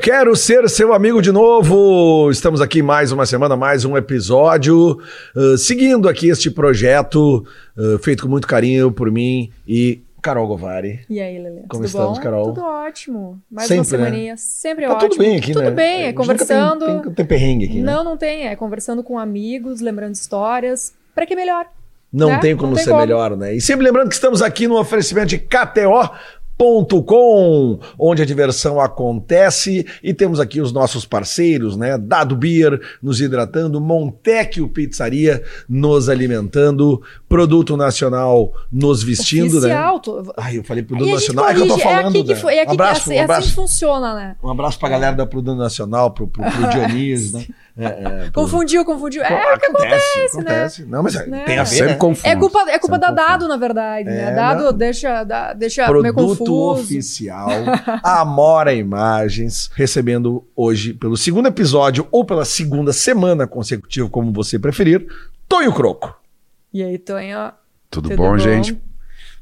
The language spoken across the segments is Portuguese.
Eu quero ser seu amigo de novo. Estamos aqui mais uma semana, mais um episódio, uh, seguindo aqui este projeto uh, feito com muito carinho por mim e Carol Govari. E aí, Lelê? Como tudo estamos, bom? Carol? Tudo ótimo. Mais Sempre, uma né? semaninha. Sempre Tá ótimo. tudo bem aqui, tudo né? bem, A é conversando. Tem, tem, tem perrengue aqui, né? Não, não tem. É conversando com amigos, lembrando histórias. Pra que melhor? Não né? tem como Não tem ser como. melhor, né? E sempre lembrando que estamos aqui no oferecimento de KTO.com, onde a diversão acontece e temos aqui os nossos parceiros, né? Dado Beer nos hidratando, Montecchio Pizzaria nos alimentando, Produto Nacional nos vestindo, né? Oficial. tu- Ai, eu falei Produto Nacional, é que eu tô corrige, falando. É aqui que, né? foi, é aqui um abraço, que um é assim abraço. que funciona, né? Um abraço pra galera da Produto Nacional, pro, pro, pro Dionísio, né? É, é, Confundiu, confundiu. É, o que acontece, né? acontece. Não, mas é, Né? tem a ver, Sempre né? confundo. É culpa, é culpa Sempre da confundo. Dado, na verdade, É, né? Dado não. deixa, dá- deixa meio Produto confuso. oficial, Amora Imagens, recebendo hoje, pelo segundo episódio ou pela segunda semana consecutiva, como você preferir, Tonho Croco. E aí, Tonho? Tudo, Tudo bom, bom? gente?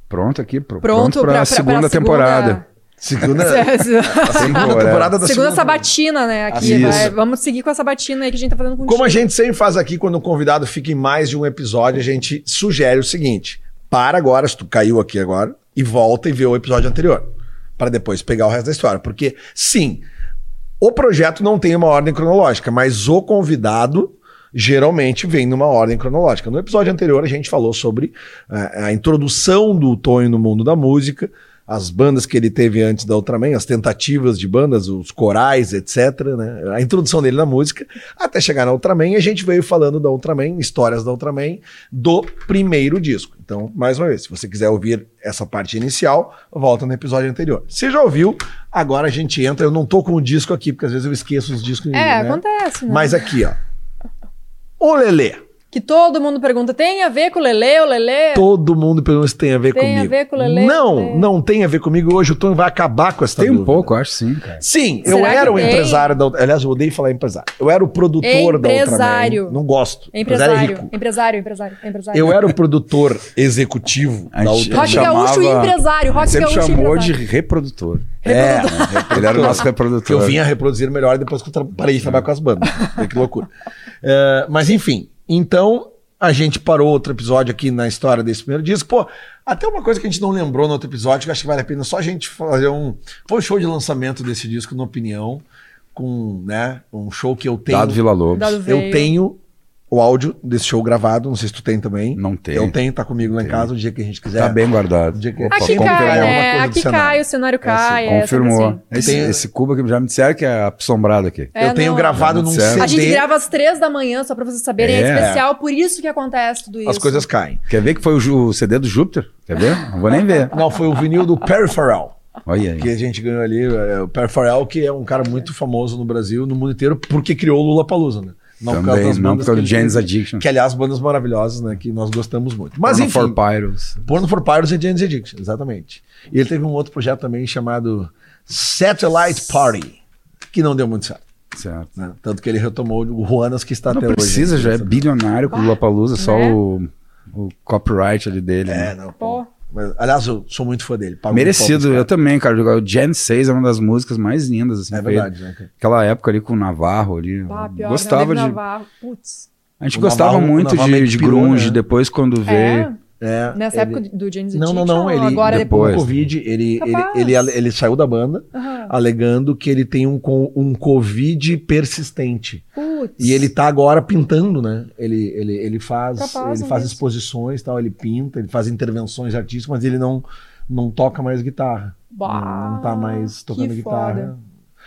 Pronto aqui, pr- Pronto, pra, pra- segunda pra temporada. Segunda, a segunda temporada da Segunda sabatina, né? Aqui, vai. Vamos seguir com essa batina aí que a gente tá fazendo contigo. Como a gente sempre faz aqui, quando um convidado fica em mais de um episódio, a gente sugere o seguinte: para agora, se tu caiu aqui agora, e volta e vê o episódio anterior. Para depois pegar o resto da história. Porque, sim, o projeto não tem uma ordem cronológica, mas o convidado geralmente vem numa ordem cronológica. No episódio anterior, a gente falou sobre eh, a introdução do Tonho no mundo da música, as bandas que ele teve antes da Ultraman, as tentativas de bandas, os corais, etc. Né? A introdução dele na música, até chegar na Ultraman, e a gente veio falando da Ultraman, histórias da Ultraman, do primeiro disco. Então, mais uma vez, se você quiser ouvir essa parte inicial, volta no episódio anterior. Se já ouviu, agora a gente entra. Eu não tô com o disco aqui, porque às vezes eu esqueço os discos. É, né? acontece, né? Mas aqui, ó. O Lelê. Que todo mundo pergunta, tem a ver com o Lelê, o Lelê? Todo mundo pergunta se tem a ver Tem a comigo. ver com o Lelê, Não, Lelê. não tem a ver comigo. Hoje o Tom vai acabar com essa Tem um dúvida. pouco, acho sim, cara. Sim, Será eu era o tem? empresário da Aliás, eu odeio falar empresário. Eu era o produtor da Empresário. Ultraman. Não gosto. É empresário, é rico. empresário, empresário, empresário. Eu era o produtor executivo A da Ultraman. Rock Gaúcho e empresário, Rock Sempre Gaúcho chamou de empresário. reprodutor. É, Ele era o nosso que reprodutor. eu vinha reproduzir melhor depois que eu parei de trabalhar com as bandas. Que loucura. É, mas enfim, então a gente parou outro episódio aqui na história desse primeiro disco. Pô, até uma coisa que a gente não lembrou no outro episódio, que eu acho que vale a pena só a gente fazer um. Foi o show de lançamento desse disco, na opinião, com né, um show que eu tenho. Dado Vila Lobos. Dado eu tenho o áudio desse show gravado, não sei se tu tem também. Não tem. Eu tenho, tá comigo lá em casa, o dia que a gente quiser. Tá bem guardado. O dia que- Opa, Aqui confirmou cai, né? do Aqui cenário. cai, o cenário cai. é, Confirmou. sempre assim. Esse, Tem- esse cubo aqui já me disseram que é assombrado aqui. É, eu tenho não. gravado num Certo. CD. A gente grava às três da manhã, só pra vocês saberem. É, É. especial, por isso que acontece tudo isso. As coisas caem. Quer ver que foi o, o CD do Júpiter? Quer ver? Não vou nem ver. Não, foi o vinil do Peripheral. Olha aí. que a gente ganhou ali, é, o Per Farrell, que é um cara muito famoso no Brasil, no mundo inteiro, porque criou o Lula Palusa, né? Por causa Também, não bandas por causa que do Jane's Addiction. Que, aliás, bandas maravilhosas, né? Que nós gostamos muito. Mas Porno enfim, for Pyros. Porno for Pyros e Jane's Addiction, exatamente. E ele teve um outro projeto também chamado Satellite Party, que não deu muito certo. Certo. né? Tanto que ele retomou o Juanas, que está Não até precisa, hoje. já é bilionário com o Lollapalooza, só né? o, o copyright ali dele. É, né? não, Pô. Mas, aliás, eu sou muito fã dele. pago Merecido, eu também, cara. O Gen 6 é uma das músicas mais lindas, assim. É verdade, né? cara? Aquela época ali com o Navarro ali. Ah, pior, gostava de. Navarro. Putz. A gente O gostava Navarro- muito de, de pirou, grunge né? depois quando veio. É, Nessa ele- época do James Não, não, não. Ele, agora depois depois. do Covid, ele, ele, ele, ele, saiu da banda Aham. alegando que ele tem um, um Covid persistente. Putz. E ele tá agora pintando, né? Ele, ele, ele faz, Capaz, ele faz isso. exposições tal, ele pinta, ele faz intervenções artísticas, mas ele não, não toca mais guitarra. Bah, não, não tá mais tocando que guitarra.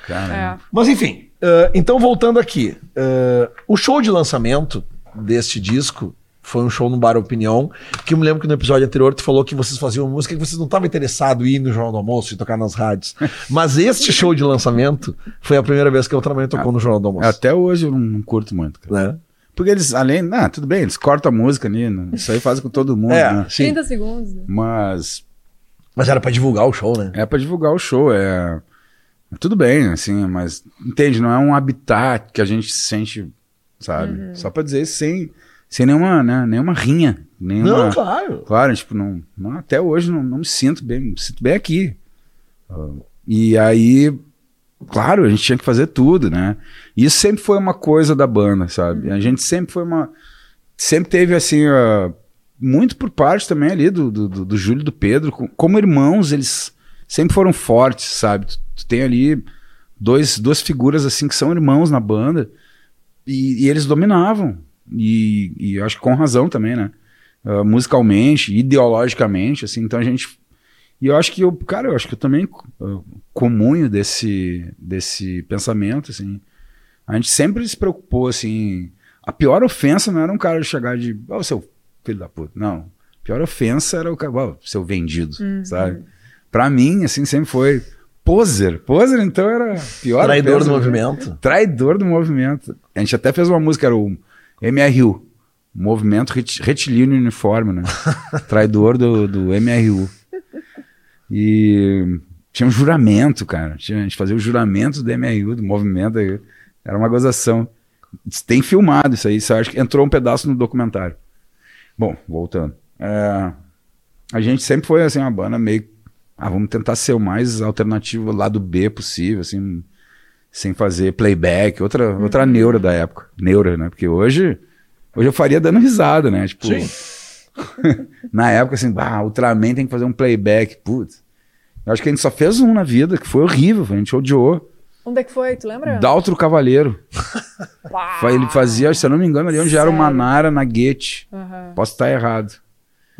É. Mas enfim, ah, então voltando aqui. ah, o show de lançamento deste disco foi um show no Bar Opinião, que eu me lembro que no episódio anterior tu falou que vocês faziam música que vocês não estavam interessados em ir no Jornal do Almoço e tocar nas rádios. Mas este show de lançamento foi a primeira vez que eu também tocou no Jornal do Almoço. Até hoje eu não, curto muito, cara. Né? Porque eles, além. Ah, tudo bem, eles cortam a música ali. né? Isso aí fazem com todo mundo, É, né? sim. 30 segundos. né? Mas Mas era pra divulgar o show, né? é pra divulgar o show, é. Tudo bem, assim, mas entende, não é um habitat que a gente se sente, sabe? Uhum. Só pra dizer sem, sem nenhuma, né, nenhuma rinha. Nenhuma, Não, claro. Claro, tipo, não, não- até hoje não, não me sinto bem, me sinto bem aqui. Ah, e aí claro, a gente tinha que fazer tudo, né? E isso sempre foi uma coisa da banda, sabe? A gente sempre foi uma. Sempre teve assim. Uh, muito por parte também ali do, do, do, do Júlio e do Pedro. Como irmãos, eles sempre foram fortes, sabe? Tu, tu, tem ali dois, duas figuras assim que são irmãos na banda e, e eles dominavam. E, e acho que com razão também, né? Uh, musicalmente, ideologicamente, assim. Então a gente e eu acho que eu, cara, eu acho que eu também uh, comunho desse, desse pensamento, assim. A gente sempre se preocupou, assim. A pior ofensa não era um cara chegar de, ó, oh, seu filho da puta. Não. A pior ofensa era o cara, ó, oh, seu vendido, uhum. sabe? Pra mim, assim, sempre foi poser. Poser, então, era pior. Traidor ofensa, do movimento. Traidor do movimento. A gente até fez uma música, era o MRU. Movimento Retilíneo Uniforme, né? Traidor do, do MRU. E tinha um juramento, cara. Tinha, a gente fazia o juramento do MRU, do movimento. Era uma gozação. Tem filmado isso aí. Isso acho que entrou um pedaço no documentário. Bom, voltando. É, a gente sempre foi assim, uma banda meio. Ah, vamos tentar ser o mais alternativo lado B possível, assim, sem fazer playback, outra, uhum. outra neura da época. Neura, né? Porque hoje, hoje eu faria dando risada, né? Tipo, Sim. na época, assim, ah, Ultraman tem que fazer um playback. Putz. Eu acho que a gente só fez um na vida, que foi horrível, a gente odiou. Onde é que foi? Tu lembra? Daltro Cavaleiro. Ele fazia, se eu não me engano, ali onde Sério? era o Manara, na Guete. Uhum. Posso estar errado.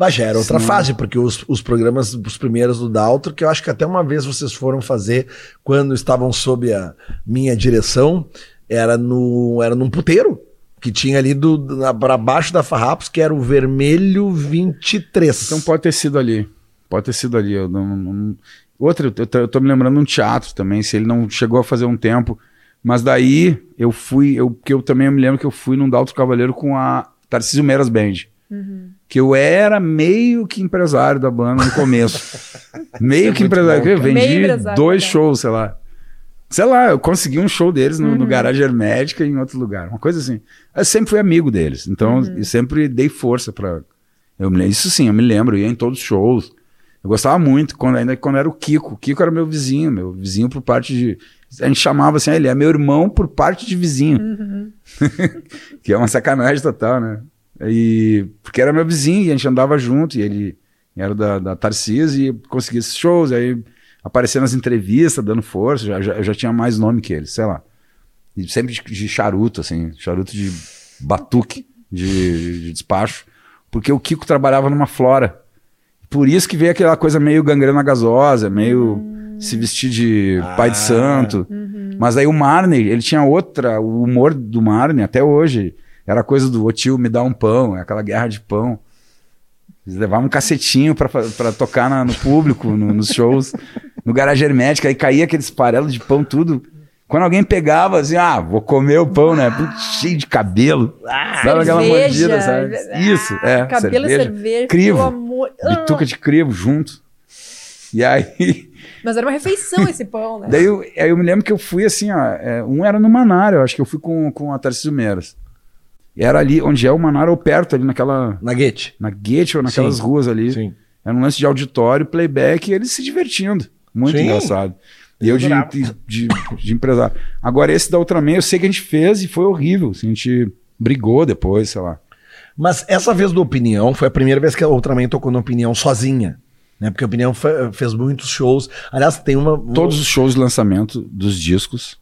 Mas já era outra Senão... fase, porque os, os programas, os primeiros do Daltro, que eu acho que até uma vez vocês foram fazer quando estavam sob a minha direção, era, no, era num puteiro que tinha ali do, para baixo da Farrapos, que era o Vermelho 23. Então pode ter sido ali. Pode ter sido ali. Eu não, não... Outra, eu tô, eu tô me lembrando de um teatro também, se ele não chegou a fazer um tempo. Mas daí eu fui, eu, que eu também me lembro que eu fui num Dalto Cavaleiro com a Tarcísio Meras Band. Uhum. Que eu era meio que empresário da banda no começo. meio que empresário. eu vendi dois shows, sei lá. Sei lá, eu consegui um show deles no, uhum. no Garagem Hermética em outro lugar. Uma coisa assim. Eu sempre fui amigo deles. Então, uhum. eu sempre dei força para eu Isso sim, eu me lembro. Eu ia em todos os shows. Eu gostava muito, quando, ainda quando era o Kiko. O Kiko era meu vizinho, meu vizinho por parte de. A gente chamava assim, ah, ele é meu irmão por parte de vizinho. Uhum. que é uma sacanagem total, né? E, porque era meu vizinho e a gente andava junto, e ele era da, da Tarcísio e conseguia esses shows. Aí aparecer nas entrevistas, dando força, já, já, eu já tinha mais nome que ele, sei lá. E sempre de, de charuto, assim, charuto de batuque, de, de, despacho, porque o Kiko trabalhava numa flora. Por isso que veio aquela coisa meio gangrena gasosa, meio hum. se vestir de ah. pai de santo. Uhum. Mas aí o Marney, ele tinha outra, o humor do Marney até hoje, era coisa do o tio me dá um pão, aquela guerra de pão. Eles levavam um cacetinho para tocar na, no público, no, nos shows, no garagem hermética, aí caía aqueles farelos de pão, tudo. Quando alguém pegava, assim, ah, vou comer o pão, né? cheio de cabelo. Ah, dava aquela mordida, sabe? Isso, é. Cabelo cerveja. cerveja crivo. Amor... Bituca de crivo junto. E aí. Mas era uma refeição esse pão, né? Daí eu, eu me lembro que eu fui assim, ó. É, um era no Manário, eu acho que eu fui com, com a Tarcísio Meras. Era ali onde é o Manara, ou perto, ali naquela. Na Guete. Na Guete ou naquelas Sim. ruas ali. Sim. Era um lance de auditório, playback e eles se divertindo. Muito Sim. engraçado. E eu, de, de, de, de, empresário. Agora, esse da Ultraman, eu sei que a gente fez e foi horrível. Assim, a gente brigou depois, sei lá. Mas essa vez do Opinião foi a primeira vez que a Ultraman tocou na Opinião sozinha. Né? Porque a Opinião fez muitos shows. Aliás, tem uma. Todos os shows de lançamento dos discos,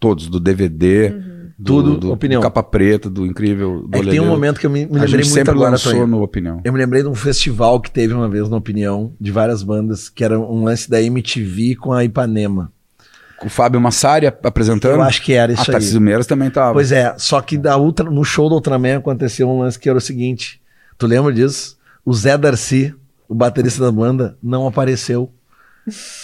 todos, do DVD. Uhum tudo, do, opinião. Do capa preta, do incrível. Do é tem um momento que eu me, me lembrei muito agora. Lançou no opinião. Eu me lembrei de um festival que teve uma vez na opinião de várias bandas, que era um lance da MTV com a Ipanema. O Fábio Massari apresentando? Eu acho que era isso a aí. Tarcísio Meiras também tava. Pois é, só que da Ultra, no show do Ultraman aconteceu um lance que era o seguinte. Tu lembra disso? O Zé Darcy, o baterista da banda, não apareceu.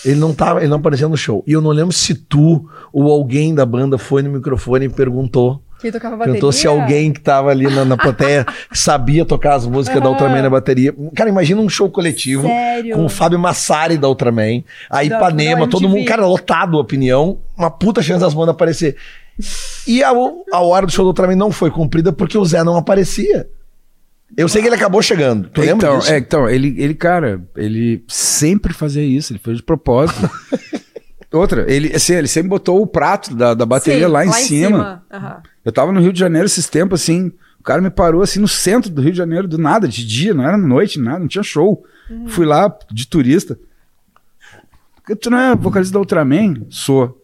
Ele não tava, ele não aparecia no show. E eu não lembro se tu ou alguém da banda foi no microfone e perguntou. Que tocava bateria? Perguntou se alguém que tava ali na, na plateia sabia tocar as músicas uhum. da Ultraman na bateria. Cara, imagina um show coletivo Sério? com o Fábio Massari da Ultraman, a Ipanema, todo mundo, cara, lotado opinião, uma puta chance das bandas aparecer. E a, a hora do show do Ultraman não foi cumprida porque o Zé não aparecia. Eu sei que ele acabou chegando. Tu lembra então, disso? É, então, ele, ele, cara, ele sempre fazia isso, ele fez de propósito. Outra, ele, assim, ele sempre botou o prato da, da bateria Sim, lá em cima. Aham. Eu tava no Rio de Janeiro esses tempos, assim, o cara me parou assim no centro do Rio de Janeiro, do nada, de dia, não era noite, nada, não tinha show. Fui lá de turista. Tu não é vocalista da Ultraman? Sou.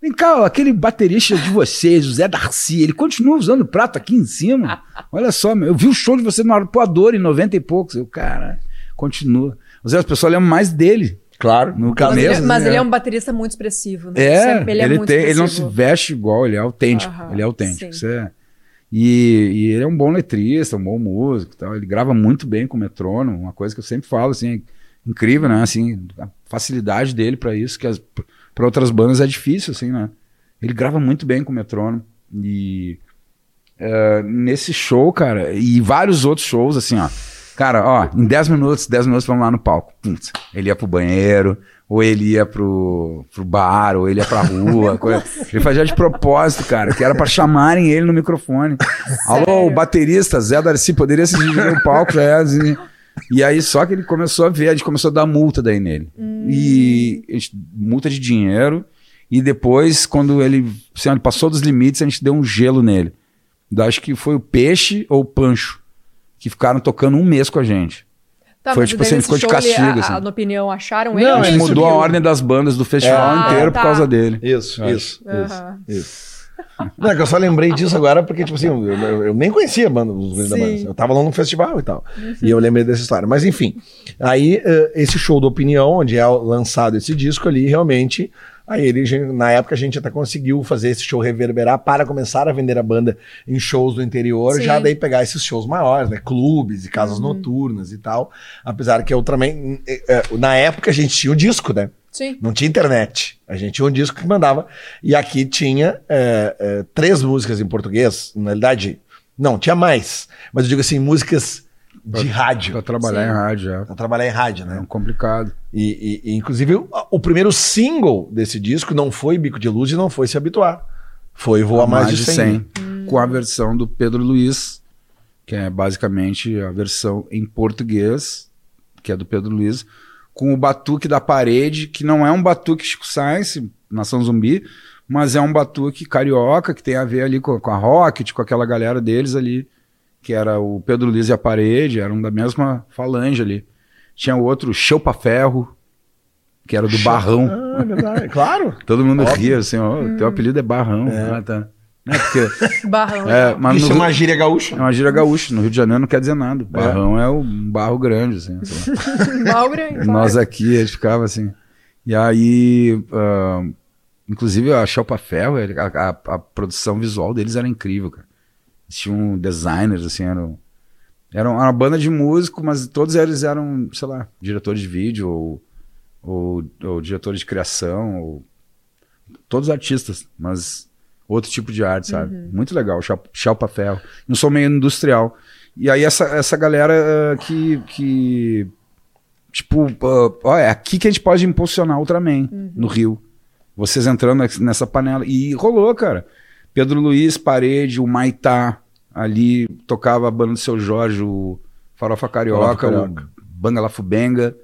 Vem cá, aquele baterista de vocês, o Zé Darcy, ele continua usando prato aqui em cima. Olha só, meu, eu vi o show de você no Arpoador em 90 e poucos. Eu, cara, continua. Vezes as pessoas lembram mais dele. Claro. No Mas, caso ele, mesmo, mas né? ele é um baterista muito expressivo, né? É, Sempre- ele, é muito tem, ele não se expressivo. veste igual, ele é autêntico. Aham, ele é autêntico. é- E, e ele é um bom letrista, um bom músico e tal. Ele grava muito bem com metrônomo, uma coisa que eu sempre falo, assim, é incrível, né? Assim, a facilidade dele pra isso, que para outras bandas é difícil, assim, né? Ele grava muito bem com metrônomo. E é, nesse show, cara, e vários outros shows, assim, ó. Cara, ó, em 10 minutos, 10 minutos vamos lá no palco. Putz, ele ia pro banheiro, ou ele ia pro, pro bar, ou ele ia pra rua. coisa. Ele fazia de propósito, cara, que era pra chamarem ele no microfone. Alô, o baterista Zé Darcy, poderia se dirigir no palco? Já é, assim. E aí, só que ele começou a ver, a gente começou a dar multa daí nele. E a gente- multa de dinheiro. E depois, quando ele, assim, ele passou dos limites, a gente deu um gelo nele. Da- Acho que foi o Peixe ou o Pancho, que ficaram tocando um mês com a gente. Tá, Foi tipo assim, nesse ficou de show ele- castigo, a- assim. a- na opinião, acharam Não, ele? a gente isso mudou a que eu- ordem das bandas do festival Ah, inteiro tá. por causa dele. Isso, isso, Aham. isso, isso. Não, é que eu só lembrei disso agora porque, tipo assim, eu, eu- eu nem conhecia a banda, os gringos da banda. Eu tava lá no festival e tal. E eu lembrei dessa história. Mas enfim, aí eh, esse show do Opinião, onde é lançado esse disco ali, realmente. Aí ele, na época, a gente até conseguiu fazer esse show reverberar para começar a vender a banda em shows do interior, Sim. já daí pegar esses shows maiores, né? Clubes e casas noturnas e tal. Apesar que eu também. eh, eh, Na época a gente tinha o disco, né? Sim. Não tinha internet. A gente tinha um disco que mandava. E aqui tinha é, é, três músicas em português. Na realidade, não, tinha mais. Mas eu digo assim, músicas de Pra rádio. trabalhar Sim. em rádio já. Pra trabalhar em rádio, É né? um complicado. E, e- e, inclusive, o, o primeiro single desse disco não foi Bico de Luz e não foi Se Habituar. Foi Voa Mais, de 100. Com a versão do Pedro Luiz, que é basicamente a versão em português, que é do Pedro Luiz, com o batuque da parede, que não é um batuque Chico Science, Nação Zumbi, mas é um batuque carioca, que tem a ver ali com, com a Rocket, com aquela galera deles ali, que era o Pedro Luiz e a parede, eram da mesma falange ali. Tinha o outro Cheupa Ferro, que era do Barrão. Ah, é verdade. claro. Todo mundo Óbvio. ria assim, ó, teu apelido é Barrão. Ah, tá. É porque Barrão. é, mas Isso no é uma gíria gaúcha. é uma gira gaúcha. No Rio de Janeiro não quer dizer nada. Barrão é, o barro grande, assim. sei lá. Mal grande. Nós aqui, a gente ficava assim. E aí, ah, inclusive a Chelpa Ferro, a, a- a produção visual deles era incrível, cara. Eles tinham designers, assim, eram, eram uma banda de músico, mas todos eles eram, sei lá, diretores de vídeo ou, ou, ou diretores de criação, ou todos artistas, mas outro tipo de arte, sabe? Muito legal, Chelpa Ferro. Um som meio industrial. E aí essa, essa galera ah, que, que tipo, ah, ó, é aqui que a gente pode impulsionar o Ultraman, no Rio. Vocês entrando nessa panela. E rolou, cara. Pedro Luiz, Parede, o Maitá, ali tocava a banda do Seu Jorge, o Farofa Carioca, Farofa Carioca. o Banga La Fubenga.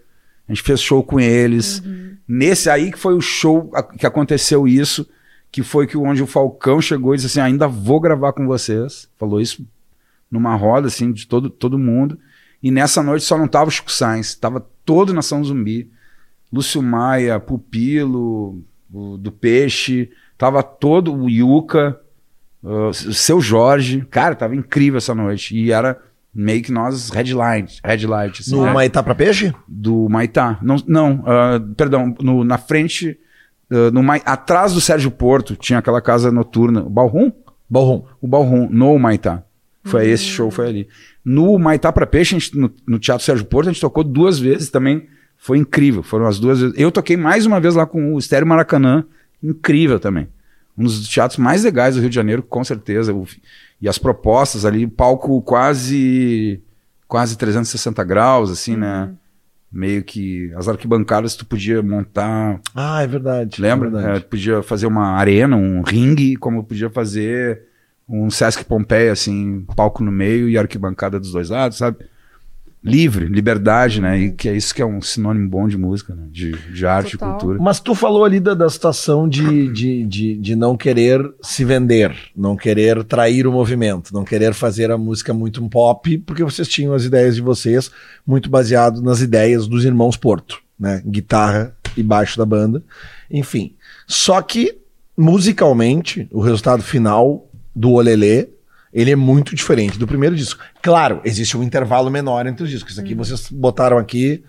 A gente fez show com eles. Nesse aí que foi o show que aconteceu isso, que foi que onde o Falcão chegou e disse assim, ainda vou gravar com vocês. Falou isso numa roda, assim, de todo, todo mundo. E nessa noite só não tava o Chico Sainz, tava todo Nação Zumbi. Lúcio Maia, Pupilo, o do Peixe, tava todo o Yuka, uh, o seu Jorge. Cara, tava incrível essa noite. E era meio que nós headlight, headlight assim, No né? Maitá pra Peixe? do Maitá. Não, não ah, perdão, no- na frente, ah, no Mai- atrás do Sérgio Porto, tinha aquela casa noturna, o Balrum? Balrum. O Balrum, no Maitá. Foi esse show, foi ali. No Maitá pra Peixe, a gente- no, no Teatro Sérgio Porto, a gente tocou duas vezes também. Foi incrível, foram as duas vezes. Eu toquei mais uma vez lá com o Estéreo Maracanã, incrível também. Um dos teatros mais legais do Rio de Janeiro, com certeza. E as propostas ali, palco quase quase 360 graus, assim, né? Meio que as arquibancadas tu podia montar, Ah, é verdade. lembra? É verdade. É, tu podia fazer uma arena, um ringue, como podia fazer um Sesc Pompeia, assim, palco no meio e arquibancada dos dois lados, sabe? Livre, liberdade, né? E que é isso que é um sinônimo bom de música, né? De, de arte e cultura. Mas tu falou ali da, da situação de, de, de, de não querer se vender, não querer trair o movimento, não querer fazer a música muito um pop, porque vocês tinham as ideias de vocês muito baseado nas ideias dos irmãos Porto, né? Guitarra e baixo da banda, enfim. Só que, musicalmente, o resultado final do Olelê, ele é muito diferente do primeiro disco. Claro, existe um intervalo menor entre os discos. Isso aqui vocês botaram aqui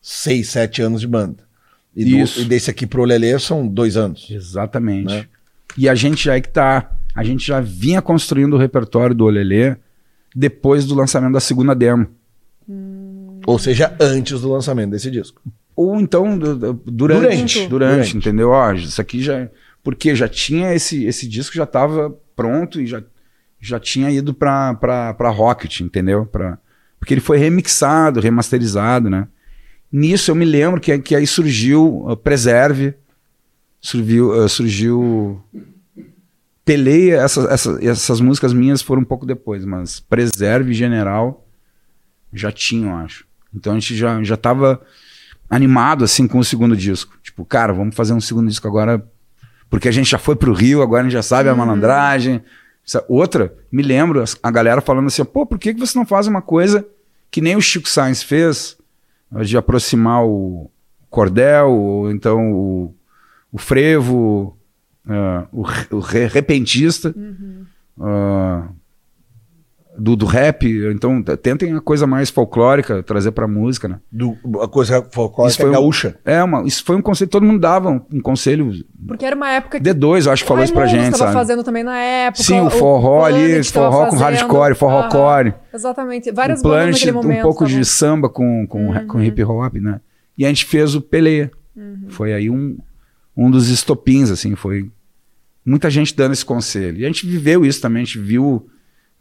seis, sete anos de banda. E, do- Isso. e desse aqui pro Lelê são dois anos. Exatamente. Né? E a gente já é que tá. A gente já vinha construindo o repertório do Olelê depois do lançamento da segunda demo. Ou seja, antes do lançamento desse disco. Ou então du- du- durante, Durante. durante, Durante. entendeu? Ó, isso aqui já. Porque já tinha esse, esse disco já estava pronto e já, já tinha ido pra, pra, pra Rocket, entendeu? Pra, porque ele foi remixado, remasterizado, né? Nisso eu me lembro que, que aí surgiu uh, Preserve, surgiu, uh, surgiu Peleia, essas, essas, essas músicas minhas foram um pouco depois, mas Preserve General já tinham, eu acho. Então a gente já, já tava animado assim com o segundo disco. Tipo, cara, vamos fazer um segundo disco agora, porque a gente já foi pro Rio, agora a gente já sabe a malandragem. Essa outra, me lembro a galera falando assim, pô, por que, você não faz uma coisa que nem o Chico Sainz fez, de aproximar o cordel, ou então o, o frevo, ah, o, o re- repentista, ah, do, do rap. Então, tentem a coisa mais folclórica, trazer pra música, né? Do, a coisa folclórica Isso foi um- gaúcha. É, uma, isso foi um conselho, todo mundo dava um, um conselho. Porque era uma época que D2, eu acho que falou isso pra gente, tava sabe? fazendo também na época. Sim, o forró ali, forró com hardcore, forrocore. Aham, Exatamente. Várias o bandas naquele momento. um pouco estavam- de samba com, com, com hip hop, né? E a gente fez o Peleia. Uhum. Foi aí um, um dos estopins, assim, foi muita gente dando esse conselho. E a gente viveu isso também, a gente viu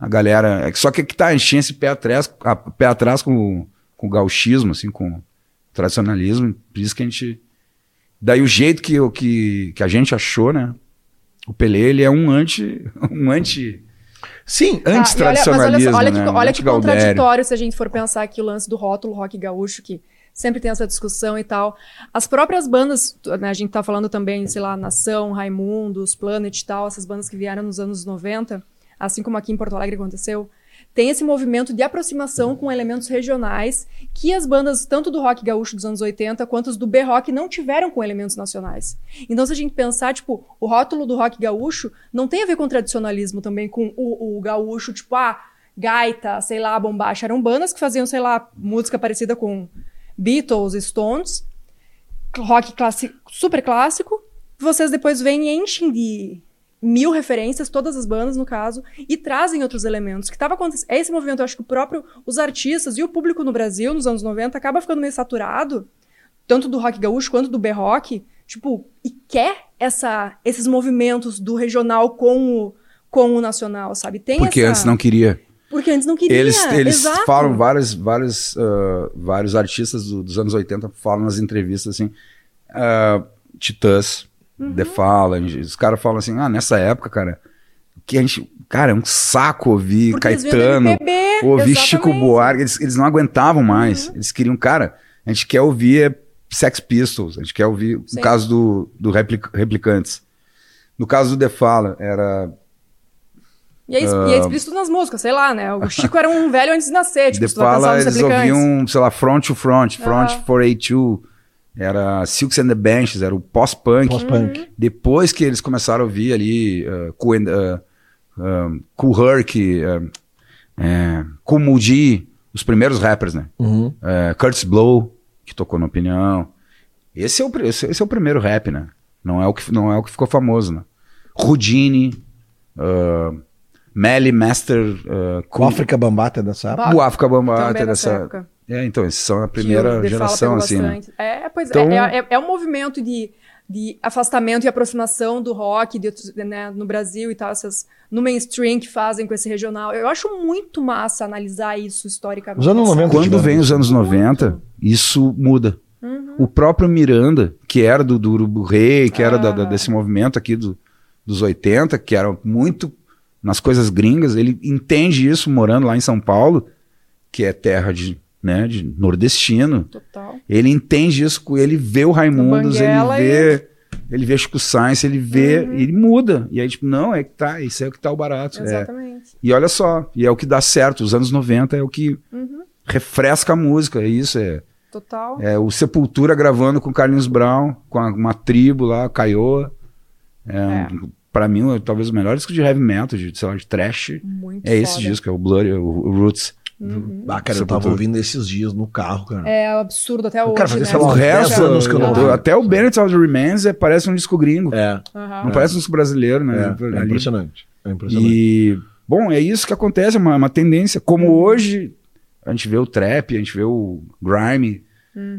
a galera. é que Só que que tá, tinha esse pé atrás, a- pé atrás com, o- com o gauchismo, assim, com o tradicionalismo. Por isso que a gente. Daí o jeito que, o- que, que a gente achou, né? O Pelé, ele é um anti. Um anti. Sim, Tá, antes e olha- mas olha, olha, né? que, olha que contraditório se a gente for pensar aqui o lance do rótulo rock gaúcho, que sempre tem essa discussão e tal. As próprias bandas, né, a gente tá falando também, sei lá, Nação, Raimundos, Planet e tal, essas bandas que vieram nos anos 90, assim como aqui em Porto Alegre aconteceu, tem esse movimento de aproximação com elementos regionais que as bandas, tanto do rock gaúcho dos anos 80 quanto do B-rock, não tiveram com elementos nacionais. Então, se a gente pensar, tipo, o rótulo do rock gaúcho não tem a ver com tradicionalismo também, com o, o gaúcho, tipo, ah, gaita, sei lá, bombacha. Eram bandas que faziam, sei lá, música parecida com Beatles, Stones, rock super clássico. Vocês depois vêm e enchem de mil referências, todas as bandas, no caso, e trazem outros elementos. que estava acontecendo. É esse movimento, eu acho que o próprio, os artistas e o público no Brasil, nos anos 90, acaba ficando meio saturado, tanto do rock gaúcho quanto do B-rock, tipo, e quer essa, esses movimentos do regional com o, com o nacional, sabe? Tem Porque essa... antes não queria. Porque antes não queria. Eles, eles exato. falam, vários, vários, ah, vários artistas do- dos anos 80 falam nas entrevistas assim, ah, Titãs, Uhum. The Fallen, os caras falam assim, ah, nessa época, cara, que a gente, cara, é um saco ouvir Porque Caetano, ouvir exatamente. Uhum. Chico Buarque, eles, eles não aguentavam mais, eles queriam, cara, a gente quer ouvir é, Sex Pistols, a gente quer ouvir, Sim. no caso do, do Replic- Replicantes, no caso do The Fallen, era E é, e é explícito nas músicas, sei lá, né? O Chico era um velho antes de nascer, tipo, The Fala, eles ouviam, sei lá, Front to Front, Front Aham. 482, era Silks and the Benches, era o pós-punk. Pós-punk. Depois que eles começaram a ouvir ali uh, Cool, uh, um, Kool Herc, uh, é, Kool Moe Dee, os primeiros rappers, né? Uhum. É, Curtis Blow, que tocou na Opinião. Esse é, o, esse, esse é o primeiro rap, né? Não é o que, não é o que ficou famoso, né? Rudine, uh, Melly Master, uh, O Kool- África Bambata é dessa época. O África Bambata nessa dessa. época. É, então, esses são a primeira geração, assim, né? bastante. É, pois Então- é, é, é um movimento de, de afastamento e aproximação do rock de né, no Brasil e tal, essas, no mainstream que fazem com esse regional. Eu acho muito massa analisar isso historicamente. Os anos 90 Quando vem os anos 90, isso muda. Uhum. O próprio Miranda, que era do, do Urubu Rei, que era da- da- Ah. desse movimento aqui do- dos 80, que era muito nas coisas gringas, ele entende isso morando lá em São Paulo, que é terra de né? De nordestino. Total. Ele entende isso, ele vê o Raimundos, ele vê. Ele vê Chico Sainz, ele vê, Uhum. ele muda. E aí, tipo, não, é que tá, isso é o que tá o barato. É. Exatamente. E olha só, e é o que dá certo. Os anos 90 é o que Uhum. refresca a música, é isso. É, Total. é o Sepultura gravando com Carlinhos Brown, com a- uma tribo lá, Caioa. É, É. Pra mim, é talvez o melhor disco de heavy metal, de, sei lá, de trash. Muito É esse foda. disco, é o Blurry, o, o Roots. Uhum. Ah, cara, eu tava ouvindo esses dias no carro, cara. É absurdo até hoje. Cara, fazia, né? sei lá, O uns resto, 10 anos que eu não até o Bennett of the Remains é, parece um disco gringo. É, Aham. Não parece um disco brasileiro, né? é, é impressionante. É impressionante. E, bom, é isso que acontece, é uma, uma tendência. Como hoje a gente vê o trap, a gente vê o grime,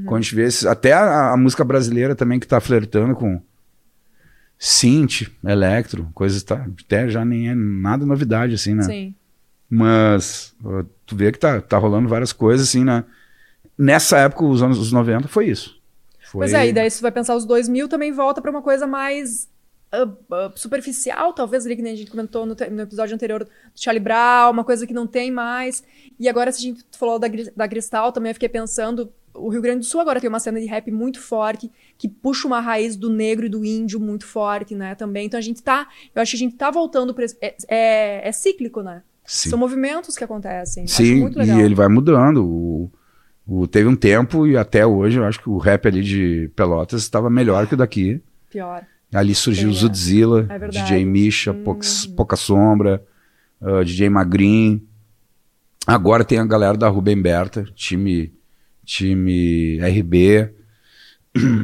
quando a gente vê esses- até a, a música brasileira também que tá flertando com synth, electro, coisas tá, até já nem é nada novidade assim, né? Sim. Mas tu vê que tá, tá rolando várias coisas assim, né? Nessa época, os anos os 90, foi isso. Foi... Pois é, e daí se tu vai pensar os 2000 também volta pra uma coisa mais ah, ah, superficial, talvez ali que nem a gente comentou no, no episódio anterior do Charlie Brown, uma coisa que não tem mais. E agora se a gente falou da, da Cristal, também eu fiquei pensando, o Rio Grande do Sul agora tem uma cena de rap muito forte, que puxa uma raiz do negro e do índio muito forte, né, também. Então a gente tá, eu acho que a gente tá voltando pra é, é, é cíclico, né? Sim. São movimentos que acontecem. Sim, e ele vai mudando. O, o- teve um tempo e até hoje eu acho que o rap ali de Pelotas estava melhor que o daqui. Pior. Ali surgiu o é. Zudzilla, É. Hum. DJ Misha, Pox- Pouca Sombra, ah, DJ Magrin. Agora tem a galera da Rubem Berta, time, time RB.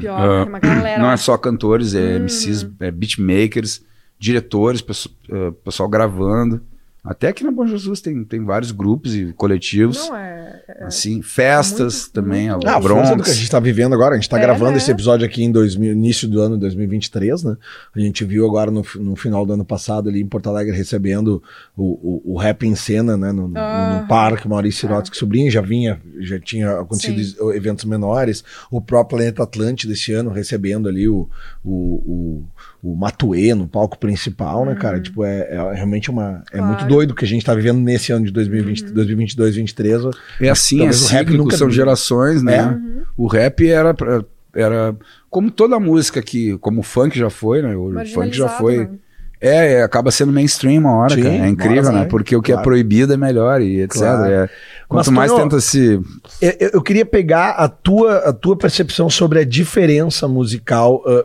Pior, galera. Não é só cantores, Hum. é MCs, é beatmakers, diretores, pesso- ah, pessoal gravando. Até aqui na Bom Jesus tem, tem vários grupos e coletivos. Não é. é- Assim, festas muito- também, muito a Ah, a força do Bronx. que a gente tá vivendo agora. A gente tá É, gravando né? esse episódio aqui em 2000, início do ano 2023, né? A gente viu agora no, no final do ano passado ali em Porto Alegre recebendo o, o, o Rap em Cena, né? No, no- Ah. no parque Maurício Sirotsky Sobrinho, já vinha, já tinha acontecido Sim. eventos menores. O próprio Planeta Atlântida esse ano recebendo ali o, o, o, o Matuê no palco principal, né, cara? Tipo, é, é realmente uma... É Uhum. Claro. Uhum. muito doido o que a gente tá vivendo nesse ano de 2020, 2022, 2023. É assim, é rap cíclico, nunca- são gerações, né? É. Uhum. O rap era, era como toda música que, como o funk já foi, né? O funk já foi. né? É, é, acaba sendo mainstream uma hora, Sim, cara. É incrível, hora né? Porque o que é Claro. proibido é melhor e etc. Claro. É, quanto Mas, mais Tonho, tenta se. Eu, eu- eu queria pegar a tua, a tua percepção sobre a diferença musical, ah,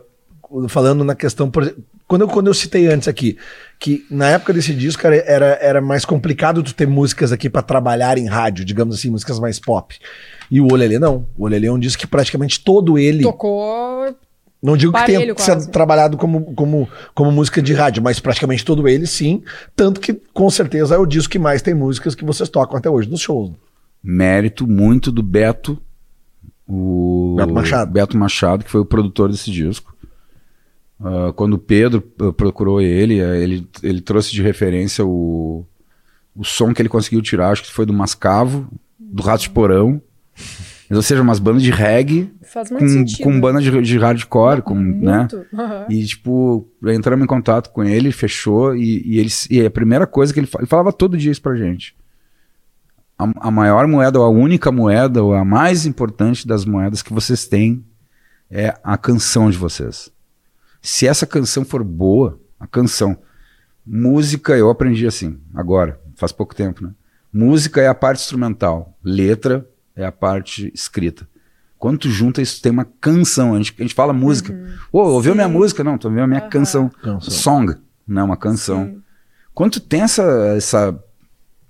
falando na questão, por exemplo, quando eu, quando eu citei antes aqui, que na época desse disco cara, era, era mais complicado tu ter músicas aqui pra trabalhar em rádio, digamos assim, músicas mais pop. E o Olelê não. O Olelê é um disco que praticamente todo ele. Tocou. Não digo que tenha sido trabalhado como, como, como música de rádio, mas praticamente todo ele sim. Tanto que com certeza é o disco que mais tem músicas que vocês tocam até hoje nos shows. Mérito muito do Beto. O Beto Machado. Beto Machado, que foi o produtor desse disco. Ah, quando o Pedro ah, procurou ele, ah, ele, ele trouxe de referência o, o som que ele conseguiu tirar, acho que foi do Mascavo, do Rato de Porão. Ou seja, umas bandas de reggae com, sentido. com banda de, de hardcore, com, né? Muito. Aham. E, tipo, entramos em contato com ele, fechou, e, e, ele, e a primeira coisa que ele, ele falava todo dia isso pra gente. A, a maior moeda, ou a única moeda, ou a mais importante das moedas que vocês têm é a canção de vocês. Se essa canção for boa, a canção. Música, eu aprendi assim, agora, faz pouco tempo, né? Música é a parte instrumental, letra é a parte escrita. Quando tu junta isso, tem uma canção. A gente, a gente fala música. Ô, ouviu Sim. minha música? Não, tu ouviu a minha Aham. canção. Canção. Song, não, uma canção. Sim. Quando tu tem essa, essa,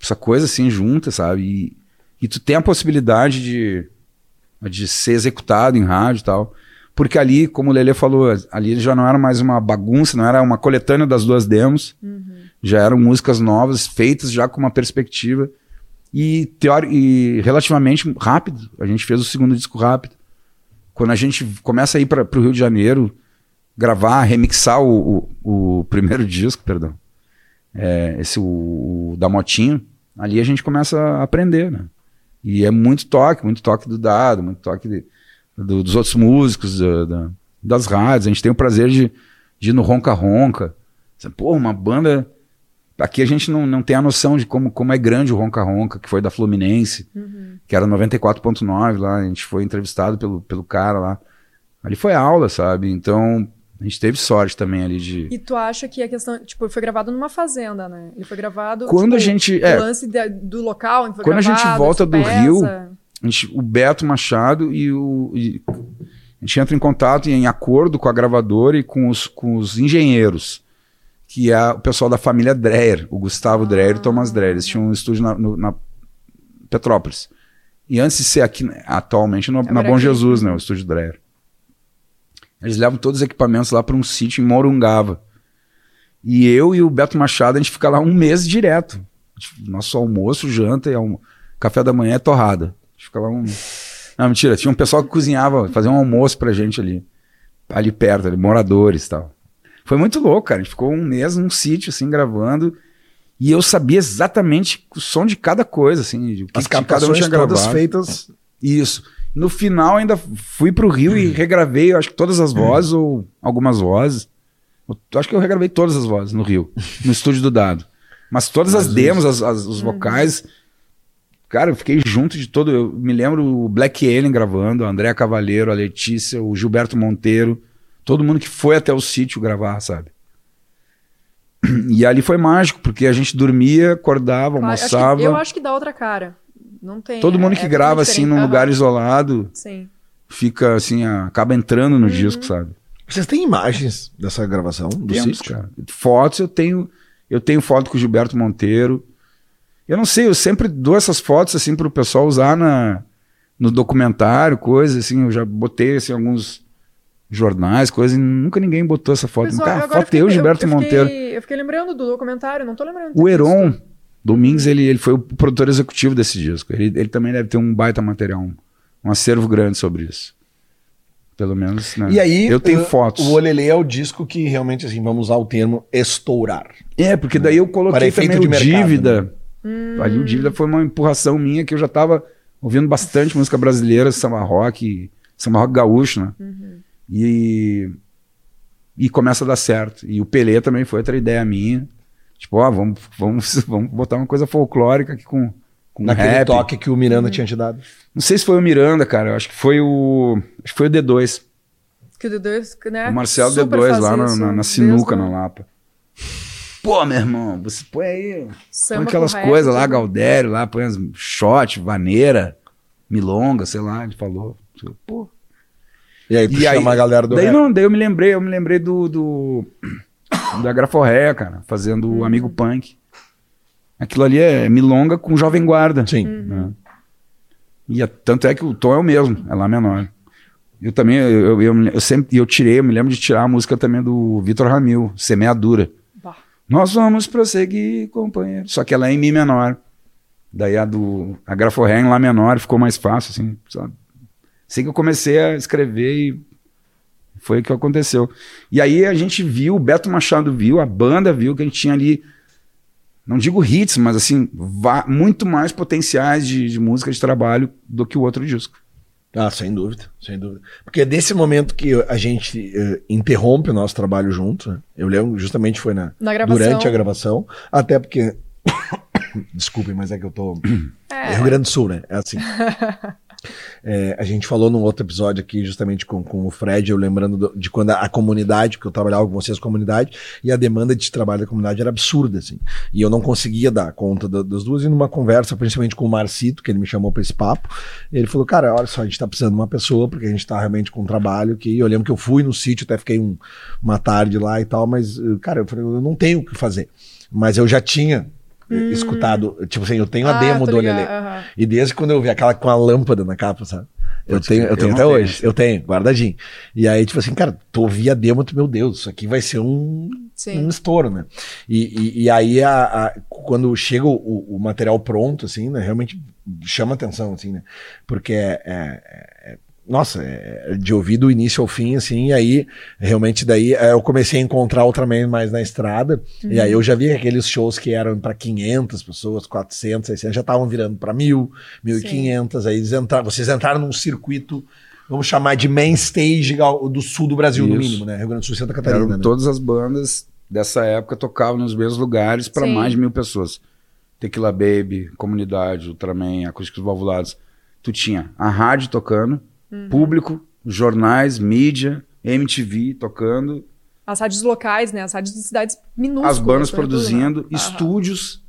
essa coisa assim junta, sabe? E, e tu tem a possibilidade de, de ser executado em rádio e tal. Porque ali, como o Lele falou, ali já não era mais uma bagunça, não era uma coletânea das duas demos. Já eram músicas novas, feitas já com uma perspectiva. E, teori e relativamente rápido. A gente fez o segundo disco rápido. Quando a gente começa a ir para o Rio de Janeiro, gravar, remixar o, o, o primeiro disco, perdão, é, esse o, o da Motinho, ali a gente começa a aprender, né? E é muito toque, muito toque do dado, muito toque de- do- dos outros músicos, da- da- das rádios. A gente tem o prazer de, de ir no Ronca Ronca. Pô, uma banda Aqui a gente não, não tem a noção de como, como é grande o Ronca Ronca, que foi da Fluminense, Uhum. que era 94.9 lá, a gente foi entrevistado pelo, pelo cara lá. Ali foi aula, sabe? Então, a gente teve sorte também ali de... E tu acha que a questão, tipo, foi gravado numa fazenda, né? Ele foi gravado. Quando tipo, a gente- O é. lance da- do local Quando a gente gravado, volta do. Rio, gente- o Beto Machado e o... e a gente entra em contato e em acordo com a gravadora e com os, com os engenheiros, que é o pessoal da família Dreyer, o Gustavo Dreyer e o Thomas Dreyer. Eles tinham um estúdio na, no- na Petrópolis. E antes de ser aqui, né, atualmente, no, na Agora Bom. Jesus, né, o estúdio Dreyer. Eles levam todos os equipamentos lá para um sítio em Morungava. E eu e o Beto Machado, a gente fica lá um mês direto. Nosso almoço, janta e almo... café da manhã é torrada. A gente fica lá um. Não, mentira. Tinha um pessoal que cozinhava, fazia um almoço pra gente ali. Ali perto, ali, moradores e tal. Foi muito louco, cara. A gente ficou um mês num sítio, assim, gravando. E eu sabia exatamente o som de cada coisa, assim. de que As que cada um tinha todas gravado. feitas. Isso. No final, ainda fui pro Rio e regravei, eu acho que todas as vozes, ou algumas vozes. Eu acho que eu regravei todas as vozes no Rio, no estúdio do Dado. Mas todas as demos, as, as- os vocais. Cara, eu fiquei junto de todo. Eu me lembro o Black Alien gravando, a Andréa Cavaleiro, a Letícia, o Gilberto Monteiro. Todo mundo que foi até o sítio gravar, sabe? E ali foi mágico, porque a gente dormia, acordava, Claro, acho que- almoçava. eu acho que dá outra cara. Não tem. Todo é- mundo é que totalmente grava assim num Aham, lugar isolado Sim. fica assim, acaba entrando no disco, sabe? Vocês têm imagens dessa gravação do Temos, sítio? cara. Fotos eu tenho, eu tenho foto com o Gilberto Monteiro. Eu não sei, eu sempre dou essas fotos assim pro pessoal usar na no documentário, coisa assim, eu já botei assim alguns jornais, coisas, e nunca ninguém botou essa foto. Pessoal, Cara, foto eu, fiquei- Gilberto eu Monteiro. Fiquei, eu fiquei lembrando do documentário, não tô lembrando. O. Heron Domingues, ele, ele foi o produtor executivo desse disco. Ele, ele também deve ter um baita material, um, um acervo grande sobre isso. Pelo menos, né? E aí, eu tenho uh, fotos. O Olelê é o disco que realmente, assim, vamos usar o termo estourar. É, porque daí eu Para coloquei efeito também de o mercado, né? Hum. Ali o Dívida foi uma empurração minha que eu já tava ouvindo bastante música brasileira, samba rock, samba rock gaúcho, né? Uhum. E, e começa a dar certo. E o Pelé também foi outra ideia minha. Tipo, ó, vamos, vamos, vamos botar uma coisa folclórica aqui com, com Naquele rap. toque que o Miranda tinha te dado. Não sei se foi o Miranda, cara. Eu acho que foi o. Acho que foi o D2. Que o D2, né? o Marcelo super D2 lá na, na- na desde sinuca, o na Lapa. Pô, meu irmão, você põe aí. samba põe aquelas coisas lá, tudo. Galdério, lá, põe as shot, vaneira, milonga, sei lá, ele falou. Pô. E aí tu E aí, chama a galera do daí rap. não, daí eu me lembrei, eu me lembrei do, do da Graforréia, cara, fazendo o Amigo Punk. Aquilo ali é milonga com Jovem Guarda. Sim. né? E é- tanto é que o tom é o mesmo, é lá menor. Eu também, eu, eu, eu sempre, eu tirei, eu me lembro de tirar a música também do Vitor Ramil, Semeadura. Nós vamos prosseguir, companheiro. Só que ela é em Mi menor. Daí a do a Graforré em Lá menor ficou mais fácil, assim, sabe? Assim que eu comecei a escrever e foi o que aconteceu. E aí a gente viu, o Beto Machado viu, a banda viu que a gente tinha ali, não digo hits, mas assim, muito mais potenciais de, de música de trabalho do que o outro disco. Ah, sem dúvida, sem dúvida. Porque é desse momento que a gente eh, interrompe o nosso trabalho junto, né? Eu lembro, justamente foi na, Na durante a gravação, até porque. Desculpem, mas é que eu tô. É. Rio Grande do Sul, né? É assim. É, a gente falou num outro episódio aqui, justamente com, com o Fred, eu lembrando do- de quando a, a comunidade, que eu trabalhava com vocês, comunidade, e a demanda de trabalho da comunidade era absurda, assim. E eu não conseguia dar conta da- das duas. E numa conversa, principalmente com o Marcito, que ele me chamou para esse papo, ele falou: Cara, olha só, a gente tá precisando de uma pessoa, porque a gente tá realmente com um trabalho que. Eu lembro que eu fui no sítio, até fiquei um- uma tarde lá e tal, mas, cara, eu falei: Eu não tenho o que fazer. Mas eu já tinha. Eh, Escutado, tipo assim, eu tenho a Ah, demo do Olelê. aham. E desde quando eu vi aquela com a lâmpada na capa, sabe? Eu Pode tenho, eu tenho Eu até hoje. essa. Eu tenho, guardadinho. E aí, tipo assim, cara, tu ouvia a demo, tu, meu Deus, isso aqui vai ser um, Sim. um estouro, né? E, e, e aí, a, a- quando chega o, o material pronto, assim, né? Realmente chama atenção, assim, né? Porque é. é- é- nossa, é de ouvir do início ao fim, assim, e aí, realmente, daí é, eu comecei a encontrar outra man mais na estrada, e aí eu já vi que aqueles shows que eram para 500 pessoas, 400, 600, já estavam virando para 1.000, 1.500, aí eles entraram, vocês entraram num circuito, vamos chamar de main stage do sul do Brasil, no Isso. mínimo, né? Rio Grande do Sul e Santa Catarina, Eram né? todas as bandas dessa época tocavam nos mesmos lugares para mais de mil pessoas. Tequila Baby, Comunidade, Ultraman, Acústicos Valvulados. Tu tinha a rádio tocando, Uhum. público, jornais, mídia, MTV tocando, As rádios locais, né? As rádios de cidades minúsculas. as bandas né? produzindo, Aham. estúdios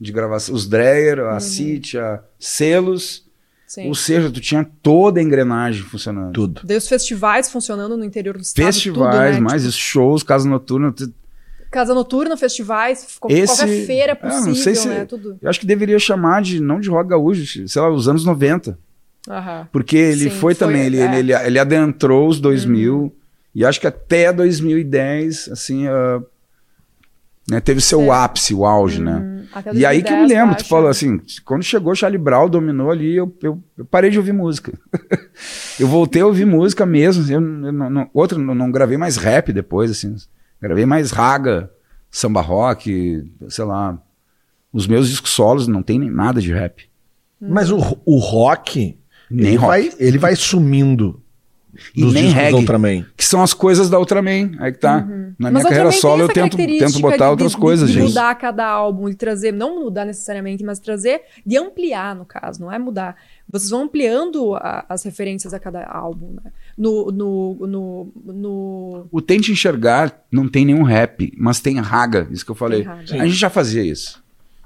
de gravação, os Dreyer, Uhum. a City, a selos. Sim. Ou seja, tu tinha toda a engrenagem funcionando. Tudo. Daí os festivais funcionando no interior do estado. Festivais, tudo, né? mais Tipo, isso, shows, casa noturna. tu- casa noturna, festivais, Esse- qualquer feira Ah, não possível, sei se- né? Tudo. Eu acho que deveria chamar de, não de rock gaúcho, sei lá, os anos 90. Aham. Porque ele Sim, foi, foi, também, ele, é. Uhum. ele, ele, ele adentrou os 2000 e acho que até 2010, assim, ah, né, teve seu É. ápice, o auge, né? Hum, até E aí que eu me 2010, lembro, tu falou assim, quando chegou Charlie Brown, dominou ali, eu, eu, eu parei de ouvir música. eu voltei a ouvir música mesmo, eu, eu não, não- outra, não, não gravei mais rap depois, assim, gravei mais raga, samba rock, sei lá. Os meus discos solos não tem nem nada de rap. Mas o, o rock, Nem ele, rock. Vai, ele vai sumindo E dos nem reggae. Ultraman. Que são as coisas da Ultraman. Aí que tá. Na minha Mas carreira solo eu tento, tento botar de- outras de, coisas, de gente. mudar cada álbum, de trazer, não mudar necessariamente, mas trazer, de ampliar, no caso, não é mudar. Vocês vão ampliando a- as referências a cada álbum, né? No, no, no, no... O Tente Enxergar não tem nenhum rap, mas tem raga, isso que eu falei. A gente já fazia isso.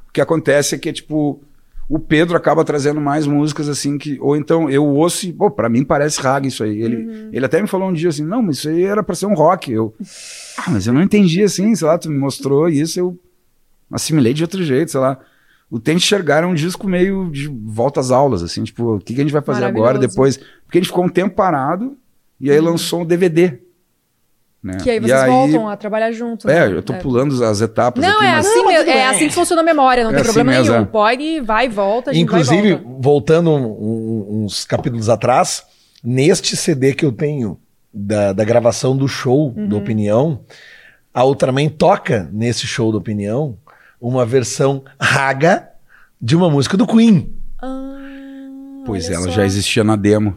O que acontece é que, tipo, o Pedro acaba trazendo mais músicas assim que. Ou então eu ouço e, pô, pra mim parece raga isso aí. Ele, Uhum. ele até me falou um dia assim: não, mas isso aí era pra ser um rock. Eu. Ah, mas eu não entendi assim, sei lá, tu me mostrou isso, eu assimilei de outro jeito, sei lá. O Tente Enxergar é um disco meio de volta às aulas, assim, tipo, o que, que a gente vai fazer agora depois? Porque a gente ficou um tempo parado e aí lançou um DVD. Né? Que aí E vocês voltam a trabalhar junto. É, né? eu tô pulando as etapas Não, aqui, é mas- assim, Não, é assim que funciona a memória, não É tem assim problema mesmo, nenhum. é. Pode, vai e volta, a gente Inclusive, vai volta. voltando um- uns capítulos atrás, neste CD que eu tenho da, da gravação do show Uhum. do Opinião, a Ultraman toca nesse show do Opinião uma versão raga de uma música do Queen. Ah, Pois ela só. já existia na demo.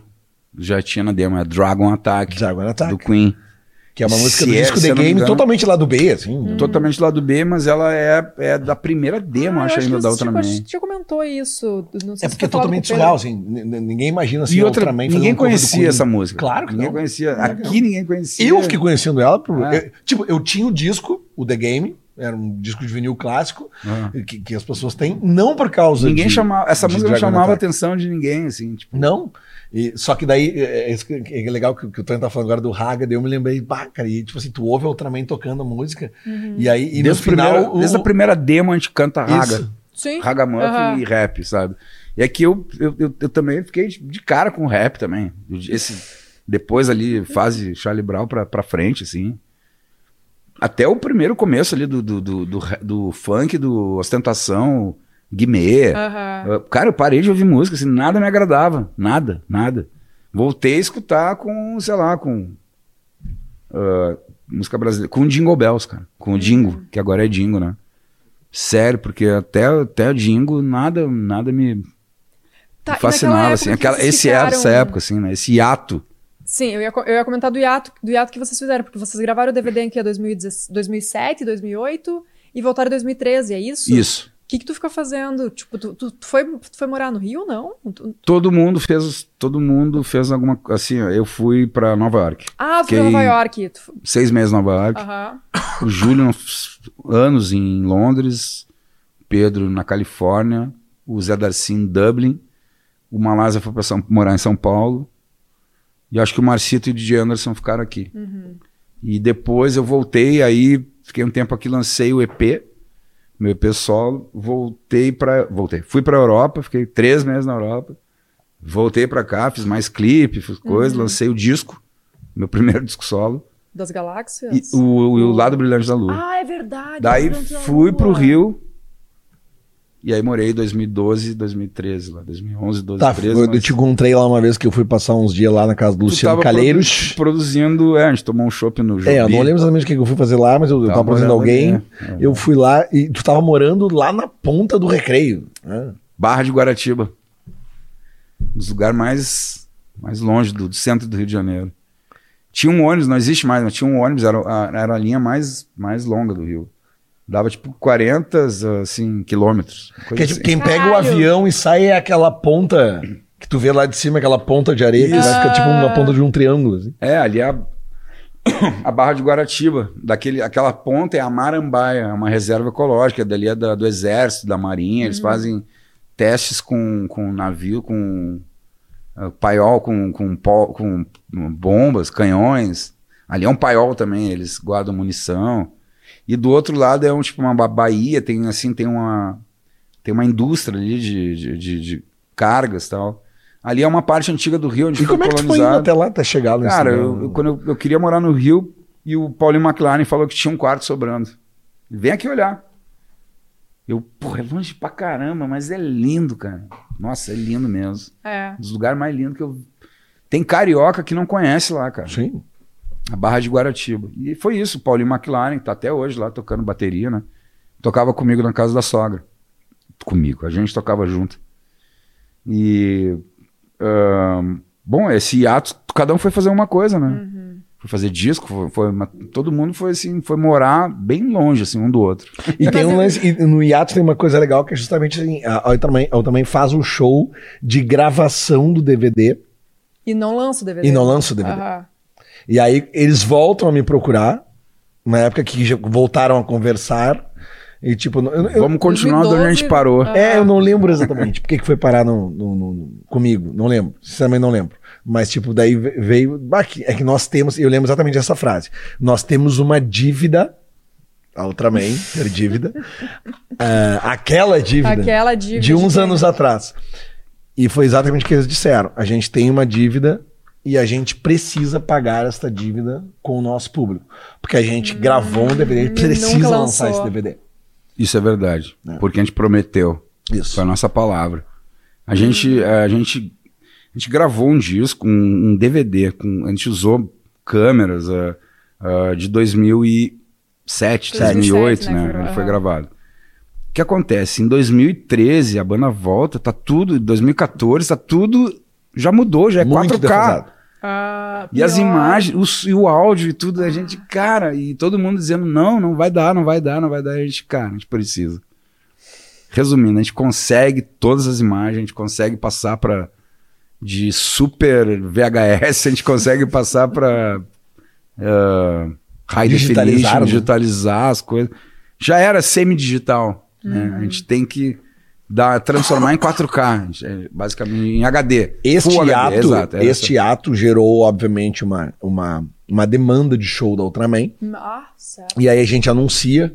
Já tinha na demo, é Dragon Attack, Dragon Attack. do Queen. Que é uma música Se do é- disco The não Game, engano- totalmente lá do B, assim. Totalmente lá do B, mas ela é, é da primeira demo, Ah, eu acho ainda, que da você Ultraman. já, já comentou isso. Não sei É se porque é totalmente surreal, assim. Ninguém imagina assim, E a outra, Ultraman fazendo ninguém um conhecia essa música. Claro que ninguém não. conhecia. Que Aqui ninguém conhecia. Eu fiquei conhecendo ela. Por, Ah. eu- tipo, eu tinha o disco, o The Game, era um disco de vinil clássico, Ah. que, que as pessoas têm, não por causa Ninguém de, chamava. Essa de música não chamava a Attack. atenção de ninguém, assim. Tipo, Não. E, só que daí, é, é que, que é legal que, que o Tony tá falando agora do Raga, daí eu me lembrei, pá, cara, e tipo assim, tu ouve a Ultraman tocando a música, Uhum. e aí, e no desde, o final... primeiro- o- desde a primeira demo a gente canta raga. Isso. Sim. Ragamuffin Aham. e rap, sabe? E aqui eu, eu, eu, eu também fiquei de cara com o rap também. Esse, depois ali, fase Charlie Brown pra, pra frente, assim. Até o primeiro começo ali do, do, do, do, do funk, do ostentação, Guimê. Eu- Cara, eu parei de ouvir música, assim, nada me agradava. Nada, nada. Voltei a escutar com, sei lá, com. ah, música brasileira. Com o Jingle Bells, cara. Com o Dingo, que agora é Dingo, né? Sério, porque até, até o Dingo, nada, nada me Tá, fascinava, assim. Aquela, esse era essa ficaram- época, assim, né? Esse hiato. Sim, eu ia, eu ia comentar do hiato, do hiato que vocês fizeram, porque vocês gravaram o DVD em que é 2010 2007, 2008 e voltaram em 2013, é isso? Isso. O que, que tu ficou fazendo? Tipo, tu, tu, tu foi, tu foi morar no Rio, não? Tu- Todo mundo fez, todo mundo fez alguma, assim, eu fui pra Nova York. Ah, tu foi Nova York. Seis meses em Nova York. O Júlio, anos em Londres, Pedro na Califórnia, o Zé Darcy em Dublin, o Malásia foi para morar em São Paulo, e acho que o Marcito e o DJ Anderson ficaram aqui. E depois eu voltei, aí fiquei um tempo aqui, lancei o EP, meu EP solo, voltei para, voltei, fui para Europa, fiquei três meses na Europa, voltei para cá, fiz mais clipe, fiz coisas, lancei o disco, meu primeiro disco solo, Das e galáxias? o, o, o Lado Brilhante da Lua. Ah, é verdade. Daí fui Lua. pro Rio. E aí morei em 2012, 2013 lá, 2011, 12, Tá, 13. eu, eu te encontrei lá uma vez que eu fui passar uns dias lá na casa do Luciano Calheiros. produ- produzindo, é, a gente tomou um chopp no Jobi. É, eu não lembro exatamente o que eu fui fazer lá, mas eu, Tava tava produzindo alguém. ali, é. Eu fui lá e tu tava morando lá na ponta do recreio. né? Barra de Guaratiba. Um dos lugares mais, mais longe do, do centro do Rio de Janeiro. Tinha um ônibus, não existe mais, mas tinha um ônibus, era, a- era a linha mais, mais longa do Rio. Dava tipo 40 assim, quilômetros. Que é tipo, assim. quem pega o avião e sai é aquela ponta que tu vê lá de cima, aquela ponta de areia que vai ficar tipo uma ponta de um triângulo. Assim. É, ali é a, a Barra de Guaratiba. Daquele, aquela ponta é a Marambaia, é uma reserva ecológica. Dali é da- do Exército, da Marinha. Eles fazem testes com, com navio, com ah, paiol, com, com, pó- com bombas, canhões. Ali é um paiol também, eles guardam munição. E do outro lado é um tipo uma ba- baía, tem assim, tem uma tem uma indústria ali de, de, de- de cargas e tal. Ali é uma parte antiga do Rio onde E foi como é que tu foi indo colonizado. até lá até chegar nesse Cara, eu, eu- quando eu, eu queria morar no Rio e o Paulinho McLaren falou que tinha um quarto sobrando. Vem aqui olhar. Eu, porra, é longe pra caramba, mas é lindo, cara. Nossa, é lindo mesmo. É. Um dos lugares mais lindos que eu. Tem carioca que não conhece lá, cara. Sim. A Barra de Guaratiba. E foi isso. O Paulinho McLaren tá até hoje lá tocando bateria, né? Tocava comigo na casa da sogra. Comigo. A gente tocava junto. E. ahn, bom, esse hiato, cada um foi fazer uma coisa, né? Foi fazer disco, foi, foi uma- todo mundo foi assim, foi morar bem longe, assim, um do outro. E tem um lance, e no hiato tem uma coisa legal que é justamente assim, a, a, também, a também faz um show de gravação do DVD E não lança o DVD. e não lança o DVD. Aham. E aí eles voltam a me procurar, na época que já voltaram a conversar, e tipo... Eu, eu- Vamos continuar de onde a gente 2012, parou. ah. É, eu não lembro exatamente por que foi parar no, no- no- comigo, não lembro, sinceramente não lembro. Mas, tipo, daí ve- veio. que- É que nós temos, eu lembro exatamente essa frase. Nós temos uma dívida, a Ultraman ter dívida, ah, aquela dívida, Aquela dívida. de uns de- anos atrás. E foi exatamente o que eles disseram. A gente tem uma dívida e a gente precisa pagar esta dívida com o nosso público. Porque a gente gravou um DVD, a gente Hum, precisa lançar esse DVD. Isso é verdade. É. Porque a gente prometeu. Isso. Foi a nossa palavra. A gente, a gente, a gente gravou um disco, um, um DVD, com, a gente usou câmeras ah, ah, de 2007, 2008, 2007, né, né? foi- Ele foi gravado. O que acontece? Em 2013, a banda volta, tá tudo, em 2014, tá tudo, já mudou, já é Muito 4K. defasado. Ah, E as imagens, o e o áudio e tudo, a gente, cara, e todo mundo dizendo, não, não vai dar, não vai dar, não vai dar. A gente, cara, a gente precisa. Resumindo, a gente consegue todas as imagens, a gente consegue passar para de super VHS, a gente consegue passar para high Digitalizar, definition, né? digitalizar as coisas. Já era semi-digital, né? A gente tem que dar, transformar em 4K, gente, é, basicamente em HD. Este Full ato, exato, era este ato gerou, obviamente, uma, uma, uma demanda de show da Ultraman. Certo. E aí a gente anuncia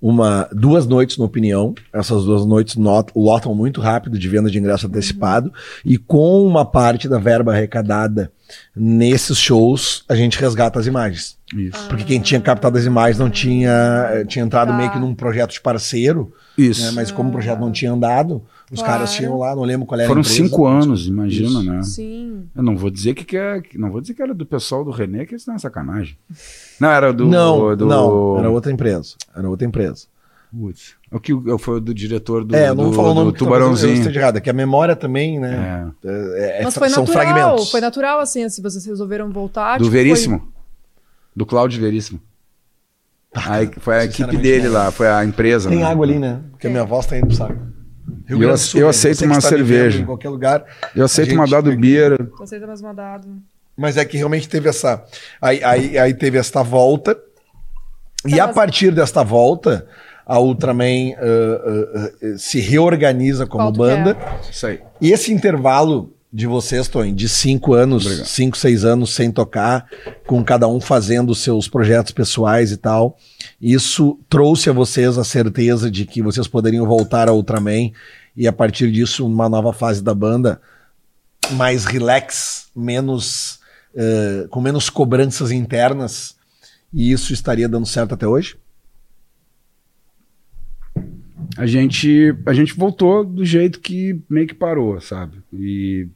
uma, duas noites no Opinião. Essas duas noites not- lotam muito rápido de venda de ingresso antecipado. E com uma parte da verba arrecadada nesses shows, a gente resgata as imagens. Isso. Porque quem tinha captado as imagens não tinha, eh, tinha entrado Tá. meio que num projeto de parceiro, Isso. né? mas como o projeto não tinha andado, os Claro. caras tinham lá, não lembro qual era a Foram empresa. cinco anos, imagina, Isso. né? Sim. Eu não vou dizer que, que é, não vou dizer que era do pessoal do René, que isso não é sacanagem. Não, era do. Não, do... não, era outra empresa. Era outra empresa. Putz. O que o- foi do diretor do, é, eu não do, vou falar o do nome eu- Eu Tubarãozinho. esteja errado, é que a memória também, né? É. é- é- Mas foi são natural. fragmentos. Foi natural, assim, se vocês resolveram voltar. Do tipo, foi- Veríssimo. Do Cláudio Veríssimo. Aí foi a equipe sinceramente, dele não. lá, foi a empresa. Tem né? água ali, né? Porque a minha voz tá indo pro saco. Rio Eu do Sul, eu gente, aceito uma cerveja. Em qualquer lugar. Eu aceito uma dado Bira. Você tá mais mandado. Mas é que realmente teve essa. Aí, aí, aí teve esta volta. E Tá, a partir desta volta, a Ultraman ah, ah, se reorganiza como banda. Isso aí. E esse intervalo de vocês, Tony, de cinco anos, Obrigado. cinco, seis anos sem tocar, com cada um fazendo seus projetos pessoais e tal, isso trouxe a vocês a certeza de que vocês poderiam voltar a Ultraman e a partir disso uma nova fase da banda mais relax, menos eh, com menos cobranças internas e isso estaria dando certo até hoje? A gente a gente voltou do jeito que meio que parou, sabe? E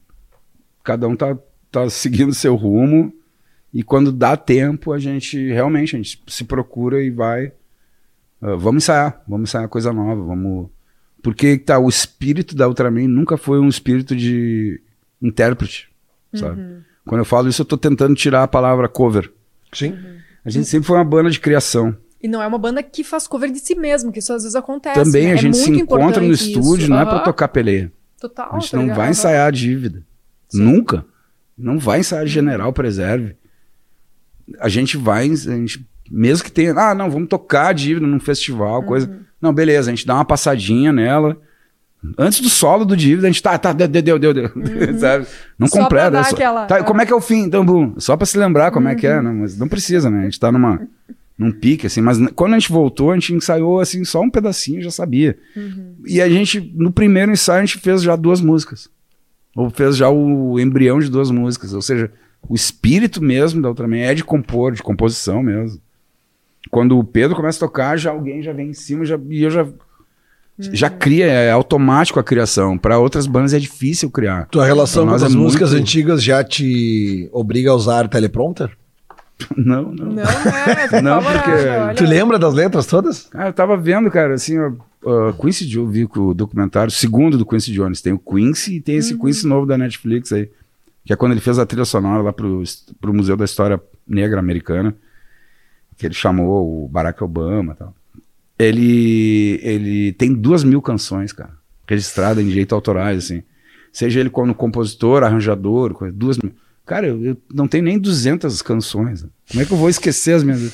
cada um tá, tá seguindo seu rumo e quando dá tempo a gente realmente a gente se procura e vai ah, vamos ensaiar, vamos ensaiar coisa nova, vamos porque tá o espírito da Ultraman nunca foi um espírito de intérprete, sabe? Quando eu falo isso, eu tô tentando tirar a palavra cover. Sim. A gente sempre foi uma banda de criação. E não é uma banda que faz cover de si mesmo, que isso às vezes acontece. Também né? a É gente se encontra no estúdio, isso. não é pra tocar peleia. Total. A gente tá não ligado? vai ensaiar a dívida. Sim. Nunca. Não vai ensaiar general preserve. A gente vai, a gente, mesmo que tenha, ah, não, vamos tocar a dívida num festival, Uhum. coisa. Não, beleza, a gente dá uma passadinha nela. Antes do solo do dívida, a gente tá, tá, deu, deu, deu, deu. Sabe? Não Uhum. Só pra completa. é só- aquela- tá, é. como é que é o fim? Então, bum, só pra se lembrar como é que Uhum. é, né? mas não precisa, né? A gente tá numa, num pique, assim. Mas quando a gente voltou, a gente ensaiou, assim, só um pedacinho, já sabia. Uhum. E a gente, no primeiro ensaio, a gente fez já duas músicas. Ou fez já o embrião de duas músicas. Ou seja, o espírito mesmo da Ultraman é de compor, de composição mesmo. Quando o Pedro começa a tocar, já alguém já vem em cima já, e eu já. Já cria, é automático a criação. Para outras bandas é difícil criar. Tua relação com as é músicas muito- antigas já te obriga a usar teleprompter? Não, não. Não, não é. Não, porque-. Tu lembra das letras todas? Cara, eu tava vendo, cara, assim, ó, uh, Quincy Jones, vi o documentário, o segundo do Quincy Jones, tem o Quincy e tem esse Quincy novo da Netflix aí, que é quando ele fez a trilha sonora lá pro, pro Museu da História Negra Americana, que ele chamou o Barack Obama e tal. Ele, ele tem duas mil canções, cara, registradas em direito autorais, assim. Seja ele como compositor, arranjador, duas mil. Cara, eu, eu não tenho nem 200 canções. Como é que eu vou esquecer as minhas...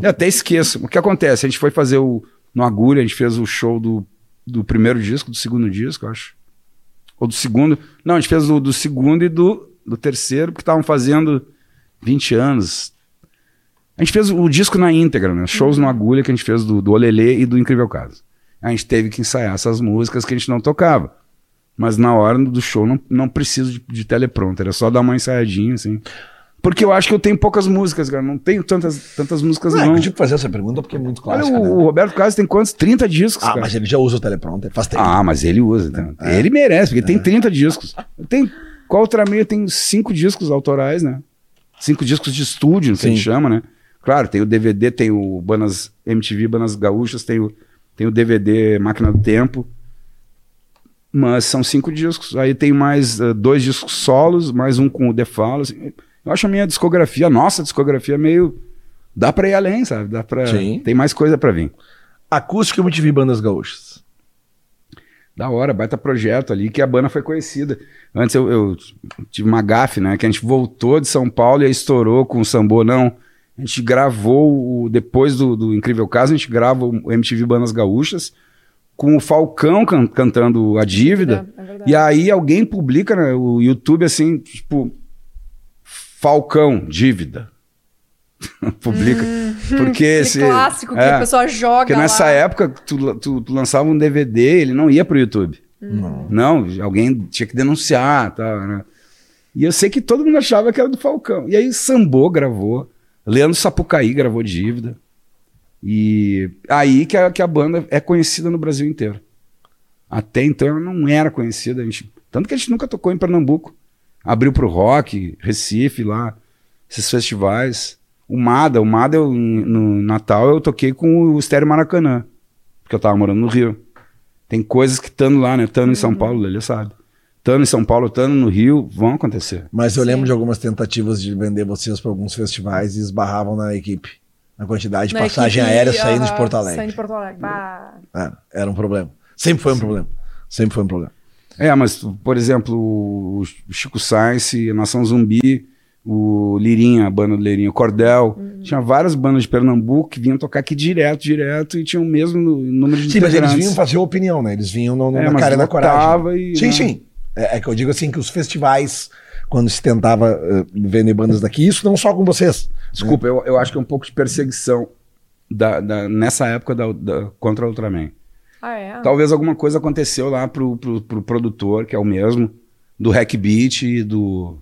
Eu até esqueço. O que acontece? A gente foi fazer o... No Agulha, a gente fez o show do, do primeiro disco, do segundo disco, eu acho. Ou do segundo. Não, a gente fez do, do segundo e do, do terceiro, porque estavam fazendo 20 anos. A gente fez o disco na íntegra, né? Shows no Agulha que a gente fez do, do Olelê e do Incrível Caso. A gente teve que ensaiar essas músicas que a gente não tocava. Mas na hora do show não, não preciso de, de teleprompter, é só dar uma ensaiadinha, assim. Porque eu acho que eu tenho poucas músicas, cara. Não tenho tantas, tantas músicas, Não, não. eu tive que fazer essa pergunta porque é muito Olha, clássica. o, né? o Roberto Carlos tem quantos? 30 discos, Ah, cara. mas ele já usa o teleprompter, faz tempo. Ah, mas ele usa. então. É. Ele merece, porque tem 30 discos. Tem, qual outra meia tem cinco discos autorais, né? Cinco discos de estúdio, que a gente chama, né? Claro, tem o DVD, tem o Banas MTV, Banas Gaúchas, tem o, tem o DVD Máquina do Tempo. Mas são cinco discos. Aí tem mais eh, dois discos solos, mais um com o The Fall. assim. Eu acho a minha discografia, a nossa discografia, meio. Dá pra ir além, sabe? Dá pra. Sim. Tem mais coisa pra vir. Acústico eu MTV Bandas Gaúchas. Da hora, baita projeto ali, que a banda foi conhecida. Antes eu, eu tive uma gafe, né? Que a gente voltou de São Paulo e aí estourou com o Sambô, não. A gente gravou, o, depois do, do Incrível Caso, a gente grava o MTV Bandas Gaúchas com o Falcão can- cantando A Dívida. É, é e aí alguém publica né, o YouTube assim, tipo, Falcão, Dívida. publica. porque Hum, Aquele esse. clássico que é. a pessoa joga Porque nessa lá. época, tu, tu- tu lançava um DVD, ele não ia pro YouTube. Não. Não, alguém tinha que denunciar, tá, né? E eu sei que todo mundo achava que era do Falcão. E aí Sambô gravou, Leandro Sapucaí gravou Dívida. E aí que a, que a banda é conhecida no Brasil inteiro. Até então ela não era conhecida. A gente, tanto que a gente nunca tocou em Pernambuco. Abriu pro rock, Recife, lá, esses festivais. O Mada, o Mada eu, no Natal eu toquei com o Estéreo Maracanã, porque eu tava morando no Rio. Tem coisas que estando lá, né? Estando em São Paulo, ele sabe. Estando em São Paulo, estando no Rio, vão acontecer. Mas eu Sim. lembro de algumas tentativas de vender vocês para alguns festivais e esbarravam na equipe. Na quantidade de Na passagem equipe, aérea saindo de aham, Porto Alegre. Saindo de Porto Alegre. Bah. É, era um problema. Sempre foi um problema. Sempre foi um problema. É, mas, por exemplo, o Chico Sainz, a Nação Zumbi, o Lirinha, a banda do Lirinha, o Cordel. Tinha várias bandas de Pernambuco que vinham tocar aqui direto, direto, e tinham o mesmo número de Sim, mas eles vinham fazer opinião, né? Eles vinham no, no- É, na cara lotava coragem. e, sim, né? sim. É, é que eu digo assim que os festivais, quando se tentava eh, vender bandas daqui, isso não só com vocês. Desculpa, eu, eu acho que é um pouco de perseguição da, da- nessa época da, da- contra o Ultraman. Ah, é? Talvez alguma coisa aconteceu lá pro, pro, pro produtor, que é o mesmo, do Hack Beat e do,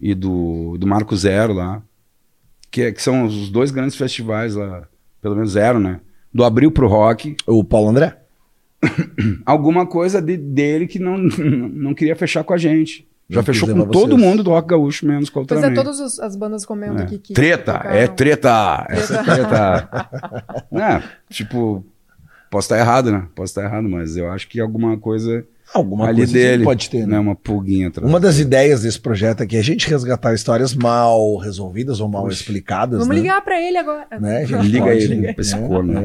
e do, do Marco Zero lá, que, é- que são os dois grandes festivais lá, pelo menos zero, né? Do Abril pro Rock, O Paulo André? alguma coisa de- dele que não, não queria fechar com a gente. Já fechou com todo vocês. mundo do Rock Gaúcho, menos com o Pois Ultraman. é, todas as bandas comentam É. aqui que. Treta, tocaram. é treta, essa é treta. é, tipo, posso estar errado, né? Posso estar errado, mas eu acho que alguma coisa. Alguma ali coisa dele. pode ter, né? né? Uma pulguinha atrás. Uma das ideias desse projeto aqui é a gente resgatar histórias mal resolvidas ou mal Puxa. explicadas. Vamos né? ligar pra ele agora. Né, a gente Liga pode- ele é, pra esse corno.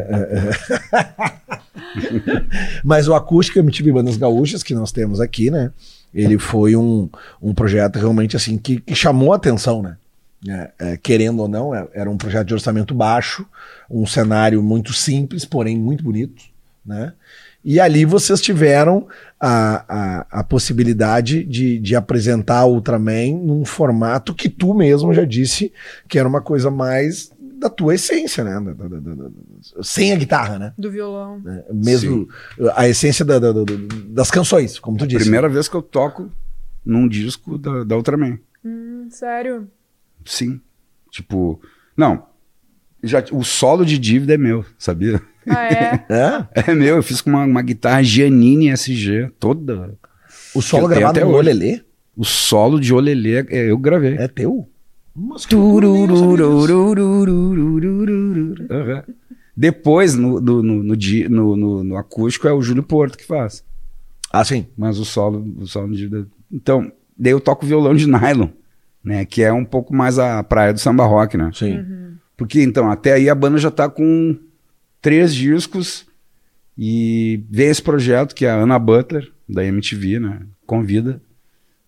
Mas o Acústico MTV Bandas Gaúchas, que nós temos aqui, né? Ele foi um, um projeto realmente assim que, que chamou a atenção, né? É, é, querendo ou não, é- era um projeto de orçamento baixo, um cenário muito simples, porém muito bonito, né? E ali vocês tiveram a, a, a possibilidade de, de apresentar Ultraman num formato que tu mesmo já disse que era uma coisa mais da tua essência, né? Da- da- da- da- da- sem a guitarra, né? Do violão. né? Mesmo a essência da- da- da- das canções, como tu disse. Primeira vez que eu toco num disco da, da Ultraman. Hum, sério. Sim. Tipo, não. Já, o solo de dívida é meu, sabia? Ah, é? É? É meu, eu fiz com uma, uma guitarra Giannini SG, toda. O solo gravado até no hoje. Olelê O solo de Olelê é, eu gravei. é teu? Mas. Depois, no, no, no, no, no- acústico, é o Júlio Porto que faz. Ah, sim. Mas o solo, o solo de. Então, daí eu toco violão de nylon, né? Que é um pouco mais a praia do samba rock, né? Sim. Porque então, até aí a banda já tá com três discos e vem esse projeto que é a Ana Butler, da MTV, né? Convida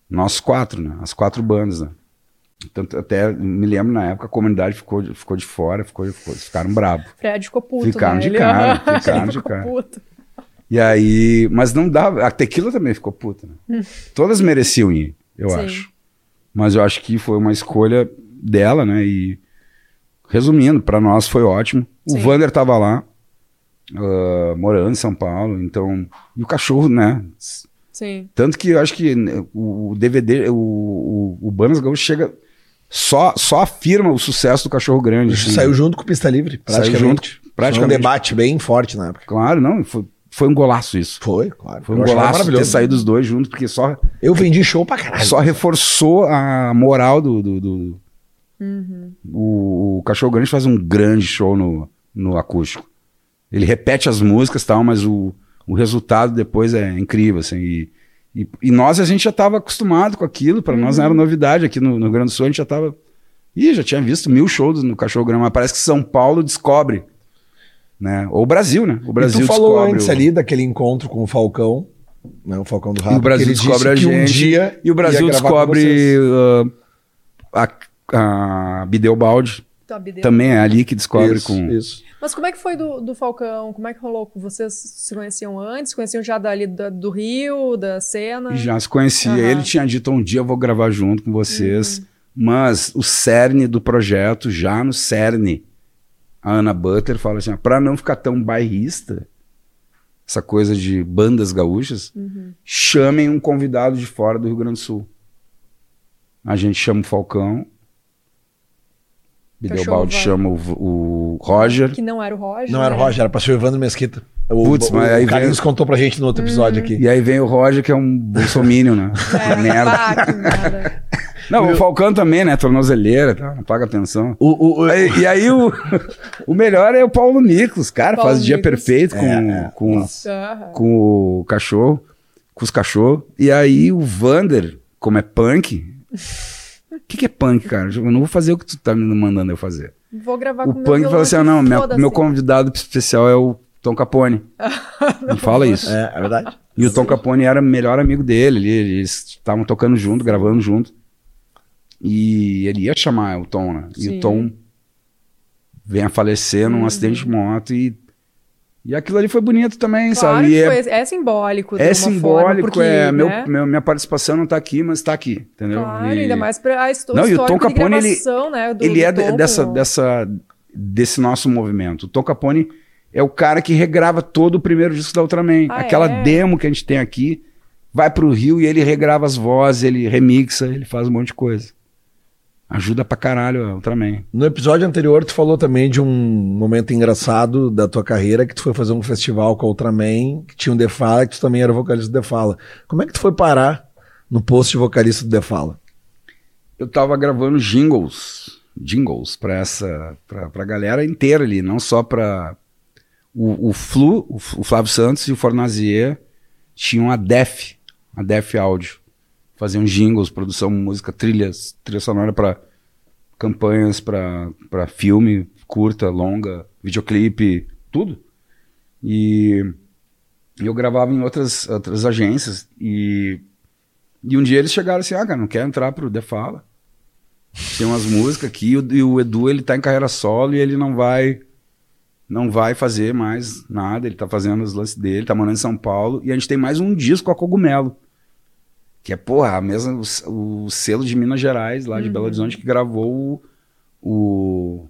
nós quatro, né? As quatro bandas, né? Tanto, até me lembro na época a comunidade ficou, de- ficou de fora, ficou, ficou- ficaram bravos. Fred ficou puto, Ficaram né? de Ele- cara, ficaram Ele de ficou cara. puto. E aí, mas não dava. A tequila também ficou puta, né? Todas mereciam ir, eu Sim. acho. Mas eu acho que foi uma escolha dela, né? E resumindo, pra nós foi ótimo. O Sim. Vander tava lá, ah, morando em São Paulo, então. E o cachorro, né? Sim. Tanto que eu acho que né, o o DVD, o, o, o Banas Gaúcho chega. Só, só afirma o sucesso do cachorro grande. assim. Saiu junto com o Pista Livre, Saiu praticamente. junto, Foi um praticamente. debate bem forte na época. Claro, não, foi, foi um golaço isso. Foi, claro. Foi um golaço ter maravilhoso. saído os dois juntos, porque só, Eu vendi show pra caralho. só reforçou a moral do. do, do- o, o Cachorro Grande faz um grande show no, no acústico. Ele repete as músicas e tal, mas o, o resultado depois é incrível. Assim, e, e, e nós, a gente já estava acostumado com aquilo, para nós não era novidade. Aqui no, no Rio Grande do Sul, a gente já estava. Ih, já tinha visto mil shows no Cachorro Grande, mas parece que São Paulo descobre. Né? Ou o Brasil, né? O Brasil e tu falou antes o- ali daquele encontro com o Falcão, né, o Falcão do Rato. E o Brasil descobre a gente. um dia e o Brasil descobre uh, a, a Bideobaldi. Tá, Bideu. Também é ali que descobre Isso, com. isso. Mas como é que foi do, do Falcão? Como é que rolou? Vocês se conheciam antes? Conheciam já dali da- do Rio, da cena? Já se conhecia. Aham. Ele tinha dito um dia eu vou gravar junto com vocês. Uhum. Mas o cerne do projeto, já no cerne, a Ana Butler fala assim: para não ficar tão bairrista, essa coisa de bandas gaúchas, Uhum. chamem um convidado de fora do Rio Grande do Sul. A gente chama o Falcão. Bideobaldi chama o, o Roger. Que não era o Roger. Não era o né? Roger, era pra ser o Evandro Mesquita. O, Putz, o, mas o aí Carlinhos vem- contou pra gente no outro episódio Uhum. aqui. E aí vem o Roger, que é um bolsominion, né? É, Merda. pá, merda. Não, o Falcão também, né? Tornozeleira, tá? não paga atenção. O, o, o- Aí- e aí o, o melhor é o Paulo Miklos, cara, Paulo faz dia Miklos. perfeito com, É, é. com, com o cachorro, com os cachorros. E aí o Vander, como é punk, o que, que é punk, cara? Eu não vou fazer o que tu tá me mandando eu fazer. Vou gravar o com meu punk falou assim: ah, não, minha- meu convidado especial é o Tom Capone. Não fala isso. É, é verdade. E o Tom Capone era o melhor amigo dele, ele- eles estavam tocando junto, gravando junto. E ele ia chamar o Tom, né? E Sim. o Tom vem a falecer num Uhum. acidente de moto e, e aquilo ali foi bonito também, Claro sabe? Que é, foi, é simbólico. é simbólico, forma, porque, é, meu, né? meu- minha participação não tá aqui, mas tá aqui, entendeu? Claro, E- ainda mais pra a histó- Não, e o Tom Capone, ele- né, do- ele do é Tom dessa, dessa, desse nosso movimento. O Tom Capone é o cara que regrava todo o primeiro disco da Ultraman. Ah, Aquela é? demo que a gente tem aqui, vai pro Rio e ele regrava as vozes, ele remixa, ele faz um monte de coisa. Ajuda pra caralho a Ultraman. No episódio anterior, tu falou também de um momento engraçado da tua carreira, que tu foi fazer um festival com a Ultraman, que tinha um Defala, e que tu também era vocalista do Defala. Como é que tu foi parar no posto de vocalista do Defala? Eu tava gravando jingles, jingles pra essa, pra, pra galera inteira ali, não só pra o, o Flu, o, o Flávio Santos e o Fornazier tinham a Def, a Def Audio. Faziam jingles, produção, música, trilhas, trilha sonora para campanhas, para filme, curta, longa, videoclipe, tudo. E eu gravava em outras, outras agências e, e um dia eles chegaram assim, ah, cara, não quer entrar pro The Fala? Tem umas músicas aqui e o, e o Edu, ele tá em carreira solo e ele não vai não vai fazer mais nada, ele tá fazendo os lances dele, tá morando em São Paulo, e a gente tem mais um disco a Cogumelo, que é, porra, a mesma, o, o selo de Minas Gerais, lá de Belo Horizonte, que gravou o, o,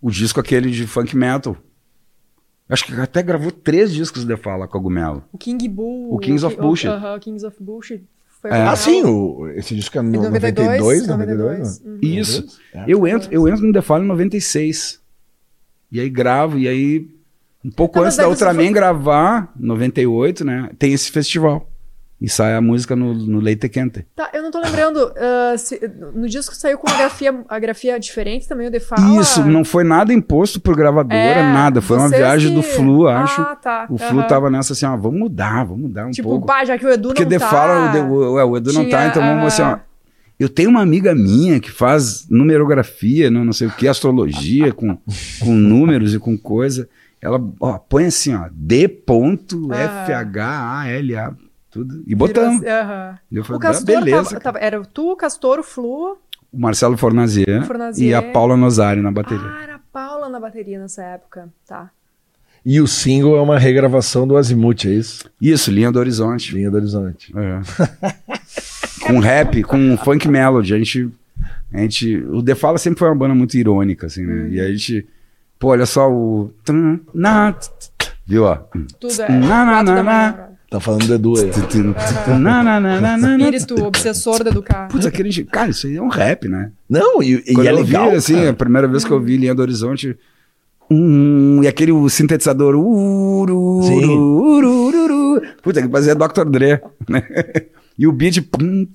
o disco aquele de funk metal. Acho que até gravou três discos de Fala Cogumelo. O King Bull. O Kings of Bullshit. Aham, o Kings of Bullshit. Foi É. Ah, sim, o, esse disco é no 92, 92, 92, Uhum. Isso. É. Eu entro, eu entro no The Fall em 96. E aí gravo, e aí, um pouco Tá, antes da Ultraman foi- gravar, 98, né? Tem esse festival. E sai a música no, no Leite Quente. Tá, eu não tô lembrando. ah, se- no disco saiu com uma grafia, a grafia diferente também, o The Fala. Isso, não foi nada imposto por gravadora, É, nada. Foi uma viagem do que- Flu, acho. Ah, tá. O Flu tava nessa assim, ó, vamos mudar, vamos mudar um Tipo, pouco. pá, já que o Edu Porque não tá... Fala, o, The- o- é, o Edu não tá, então vamos assim, ó. ah, Eu tenho uma amiga minha que faz numerografia, não, não sei o que, astrologia, com, com números e com coisa. Ela ó, põe assim, ó, D.FHALA, tudo. E botamos. virou- aham. Eu falei, O "Ah, Castor beleza. tava, tava- Era tu, o Castor, o Flu. O Marcelo Fornazier, Fornazier. e a Paula Nozari na bateria. Ah, era a Paula na bateria nessa época. Tá. E o single é uma regravação do Azimuth, é isso? Isso, Linha do Horizonte. Linha do Horizonte. É. com rap, com funk melody. A gente, a gente. O The Fala sempre foi uma banda muito irônica, assim, né? E a gente. Pô, olha só o. Viu, ó? Tudo é. Na, na, na, na. Tá falando do Edu aí. Na, na, na, na, na. Espírito obsessor da Educar. Putz, aquele. Cara, isso aí é um rap, né? Não, e, e Quando é eu legal, vi, assim, cara. a primeira vez que eu vi Linha do Horizonte. hum, e aquele sintetizador. Uru, Sim. uru, uru, uru. Puta, que fazia Dr. Dre. Né? E o beat. pum,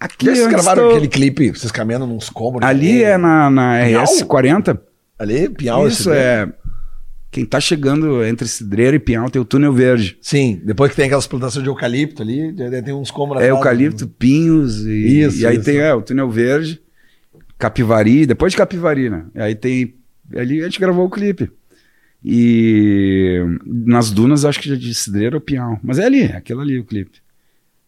Aqui Vocês gravaram estou. aquele clipe, vocês caminhando nos cômodos. Ali é na, na Pinhal? RS40. Ali, Pinhal. Isso é. Quem tá chegando entre Cidreira e Pinhal tem o túnel verde. Sim, depois que tem aquelas plantações de eucalipto ali, tem uns cômodos. É eucalipto, pinhos e, Isso, e aí isso. tem é, o túnel verde, Capivari, depois de Capivari, né? E aí tem ali a gente gravou o clipe. E nas dunas acho que de Cidreira ou Pinhal, mas é ali, é aquilo ali o clipe.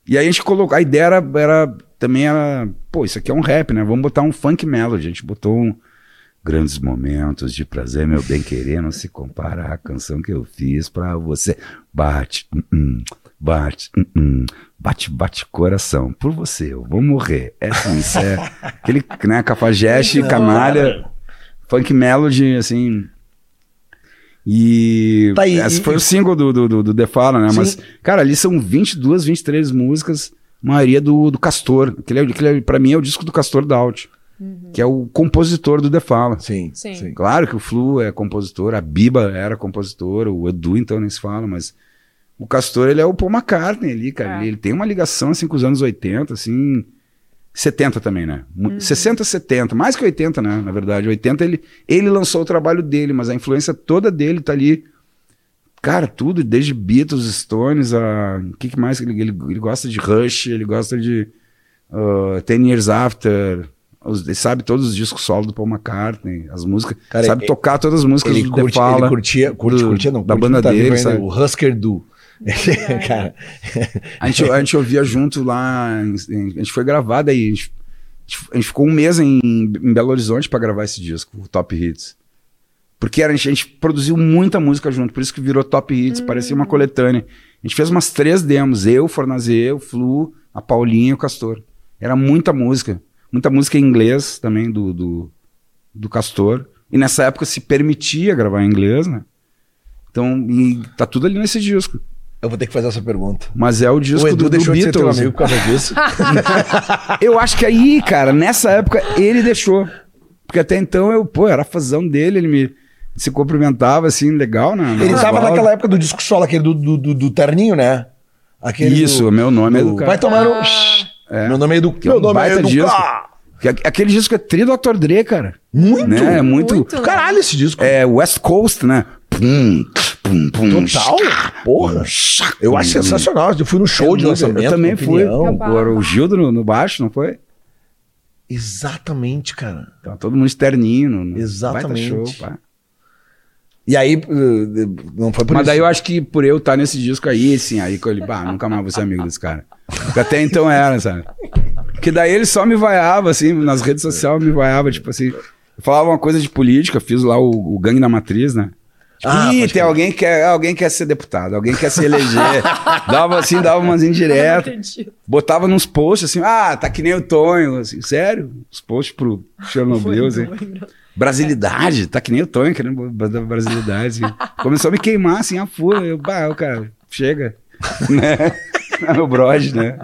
E aí a gente colocou, a ideia era, era também era, pô, isso aqui é um rap, né? Vamos botar um funk melody. A gente botou um grandes momentos de prazer, meu bem querer, não se compara à canção que eu fiz pra você. Bate, hum, hum, bate, hum, bate, bate coração. Por você, eu vou morrer. É assim, isso é aquele, né, cafajeste, canalha, funk melody, assim. E Tá aí, esse e- foi o single do, do, do, do The Fala, né? Sim. Mas, cara, ali são 22, 23 músicas, maioria do, do Castor. Aquele, é- aquele, é- pra mim é o disco do Castor Que é o compositor do The Fala. Sim, Sim. sim. Claro que o Flu é compositor, a Biba era compositor, o Edu então nem se fala, mas o Castor ele é o Paul McCartney ali, cara. É. Ele, ele tem uma ligação assim com os anos 80, assim, 70 também, né? Mu- 60, 70, mais que 80, né? Na verdade, 80 ele, ele lançou o trabalho dele, mas a influência toda dele tá ali. Cara, tudo, desde Beatles, Stones, a. O que, que mais? Ele, ele, ele gosta de Rush, ele gosta de uh, Ten Years After. Os, ele sabe todos os discos solo do Paul McCartney, as músicas. Cara, sabe ele- tocar todas as músicas Ele, do The curte, Fala. ele curtia, curte, do- curtia não, da curte, banda tá dele, ainda, sabe? o Husker Du. cara, A gente, a gente ouvia junto lá, a gente foi gravar daí, a gente, a gente ficou um mês em, em Belo Horizonte pra gravar esse disco, o Top Hits. Porque era, a, gente, a gente produziu muita música junto, por isso que virou Top Hits, parecia uma coletânea. A gente fez umas três demos, eu, Fornazier, o Flu, a Paulinha e o Castor. Era muita música, muita música em inglês também do, do, do Castor. E nessa época se permitia gravar em inglês, né? Então, e tá tudo ali nesse disco. eu vou ter que fazer essa pergunta. Mas é o disco o Edu do, do deixou de ser teu Beatles. amigo por causa disso. Eu acho que aí, cara, nessa época ele deixou. Porque até então eu, pô, era fazão dele, ele me se cumprimentava assim, legal, né? Ele tava naquela época do disco solo, aquele do, do, do, do terninho, né? Aquele Isso, do- meu nome é do- Educar. Vai tomar no... É. Meu nome é Edu. É Meu nome é baita Edu. a- Aquele disco é tri Dr. Dre, cara. Muito. Né? É muito. Muito. Caralho, esse disco. É West Coast, né? Pum, pum, Pum, Total. shá, Porra. Eu acho sensacional. Eu fui no show de Eu lançamento. também com fui. Agora o Gildo no, no baixo, não foi? Exatamente, cara. Então, todo mundo externinho. No, no Exatamente. baita show, pá. E aí, uh, não foi por Mas isso. daí eu acho que por eu estar nesse disco aí, sim, aí que eu ele, bah, nunca mais vou ser amigo desse cara. Porque até então era, sabe? Porque daí ele só me vaiava, assim, nas redes sociais me vaiava, tipo assim. Eu falava uma coisa de política, fiz lá o, o Gangue da Matriz, né? Ah, Ih, tem alguém que quer, alguém quer ser deputado, alguém quer se eleger. dava assim, dava umas indiretas. Botava nos posts assim, ah, tá que nem o Tonho, assim, sério? Os posts pro Chernobyl, assim. Brasilidade, tá que nem o Tonho querendo brasilidade. Começou a me queimar assim, a fúria. Eu, bah, o cara, chega. né? É meu brode, né?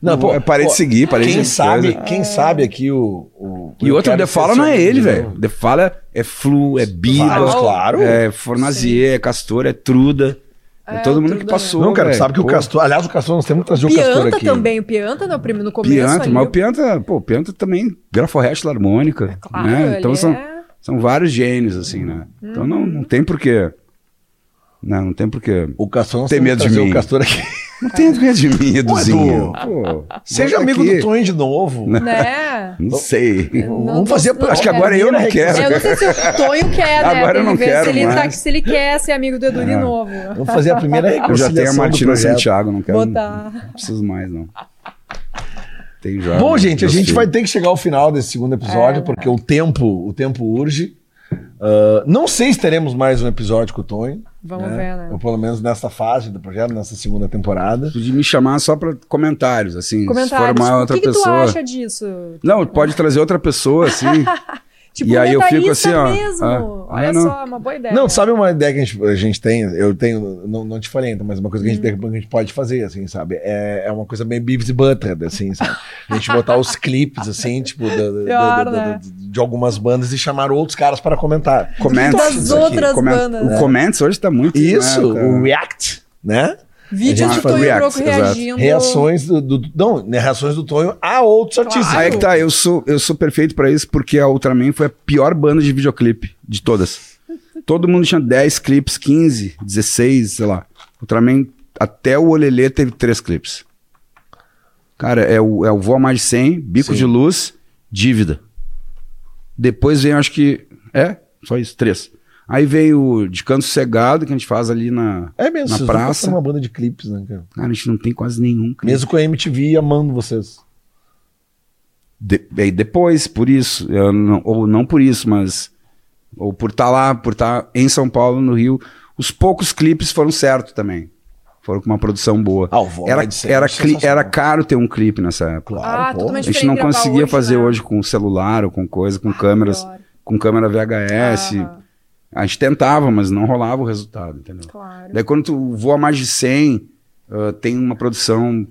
Não, pô, eu parei pô, de seguir, parei quem de sabe, coisa. quem sabe aqui o. o E eu outro, o The Fala não é ele, velho. The Fala é Flu, é Biba, Vários, claro. é Fornazier, é Castor, é Truda. É, É, todo o mundo que passou. Não, cara, velho. sabe que o Castor. Aliás, o Castor, nós temos que trazer o Castor Pianta aqui. também, o Pianta no, prim- no começo Pianta, ali. mas o Pianta, pô, o Pianta também graforresta harmônica. Claro, né? ele Então são, é... são vários gênios, assim, né? Então não, não tem porquê. Não, não tem porquê. O Castor, nós medo de mim. o Castor aqui. Não tem medo de mim, Eduzinho. Edu, Pô, Seja amigo aqui. do Tonho de novo. Né? Não sei. Não- Vamos fazer. não- Acho que agora eu não quero. É, eu não sei se o Tonho quer, né? Agora eu não que quero se ele, tá, mais. se ele quer ser amigo do Edu de novo. Vamos fazer a primeira Eu já tenho a Martina. Santiago, não quero. Botar. Não preciso mais, não. Tem já. Bom, gente, a gente vai ter que chegar ao final desse segundo episódio, É. porque o tempo, o tempo urge. Ah, não sei se teremos mais um episódio com o Tonho. Vamos ver, né? Ou pelo menos nessa fase do projeto, nessa segunda temporada. Podia me chamar só para comentários, assim. Comentários. Se for uma o outra que, que tu pessoa. acha disso? Não, pode trazer outra pessoa, assim. Tipo, E aí eu fico assim, ó, mesmo. ah, Olha ah, não. só, uma boa ideia. Não, sabe uma ideia que a gente, a gente tem? Eu tenho, não, não te falei ainda, mas uma coisa que a gente, Hum. a gente pode fazer, assim, sabe? É, é uma coisa meio Beavis e Butthead, assim, sabe? A gente botar os clipes, assim, tipo, da- da- Pior, da- da- né? de algumas bandas e chamar outros caras para comentar. Comments. Das outras bandas. O né? Comments hoje tá muito. Isso, né, o? React, né? Vídeos do Tonho reacts, Broco exato. reagindo. Reações do, do- Não, né, reações do Tonho a outros artistas. Aí é que tá, eu sou, eu sou perfeito pra isso porque a Ultraman foi a pior banda de videoclipe de todas. Todo mundo tinha 10 clipes, 15, 16, sei lá. Ultraman, até o Olelê teve três clipes. Cara, é o, é o Voa Mais de 100, Bico Sim. de Luz, Dívida. Depois vem, acho que. É, só isso, três. Aí vem o De Canto Cegado, que a gente faz ali na, É mesmo, na praça. foram uma banda de clipes, né, cara? Cara, a gente não tem quase nenhum clipe. Mesmo com a MTV amando vocês. De, aí depois, por isso, eu não- ou não por isso, mas ou por estar lá, por estar em São Paulo, no Rio, os poucos clipes foram certos também. Foram com uma produção boa. Ah, o era, Mais de 100 era, é era caro ter um clipe nessa época. Claro, Ah, pô. A gente não conseguia hoje, fazer né? hoje com celular ou com coisa, com câmeras, pior. com câmera VHS. Aham. A gente tentava, mas não rolava o resultado, entendeu? Claro. Daí quando tu voa mais de 100, ah, tem uma produção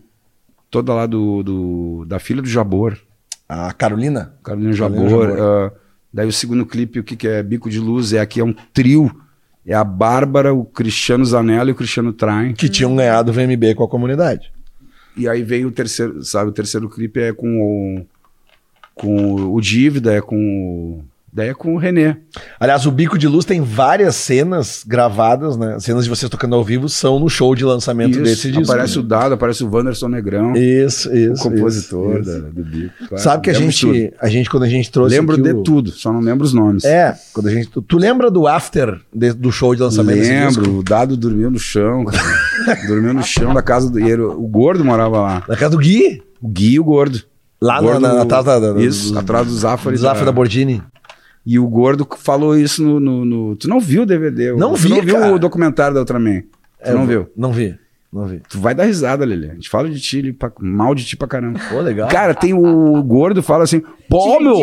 toda lá do, do- da filha do Jabor, A Carolina? Carolina Carolina Jabor. Jabor. ah, daí o segundo clipe, o que, que é Bico de Luz, é aqui é um trio. É a Bárbara, o Cristiano Zanella e o Cristiano Traem. Que tinham ganhado o VMB com a comunidade. E aí veio o terceiro, sabe, o terceiro clipe é com o com o, o Dívida, é com o daí é com o René. Aliás, o Bico de Luz tem várias cenas gravadas, né? Cenas de vocês tocando ao vivo são no show de lançamento Isso, desse disco. aparece né? o Dado, aparece o Wanderson Negrão, Isso, isso. o compositor isso, isso. da- do Bico. claro. Sabe que a Lembro tudo. gente, a gente, quando a gente trouxe. Lembro de o- tudo, só não lembro os nomes. É, quando a gente. Tu, tu lembra do after de- do show de lançamento desse disco? Lembro, o Dado dormiu no chão, cara. dormiu no chão da casa do era- O Gordo morava lá. Na casa do Gui? O Gui e o Gordo. Lá na, Gordo- na, atrás da, da- Isso, atrás do Zafari. do Zafra da Bordini. E o Gordo falou isso no, no- no- Tu não viu o DVD? Não tu vi, não viu cara. o documentário da Ultraman? Tu É, não viu? Não vi. Não vi. Tu vai dar risada, Lelê. A gente fala de ti, pra- mal de ti pra caramba. Pô, legal. Cara, tem o Gordo fala assim: pô, meu,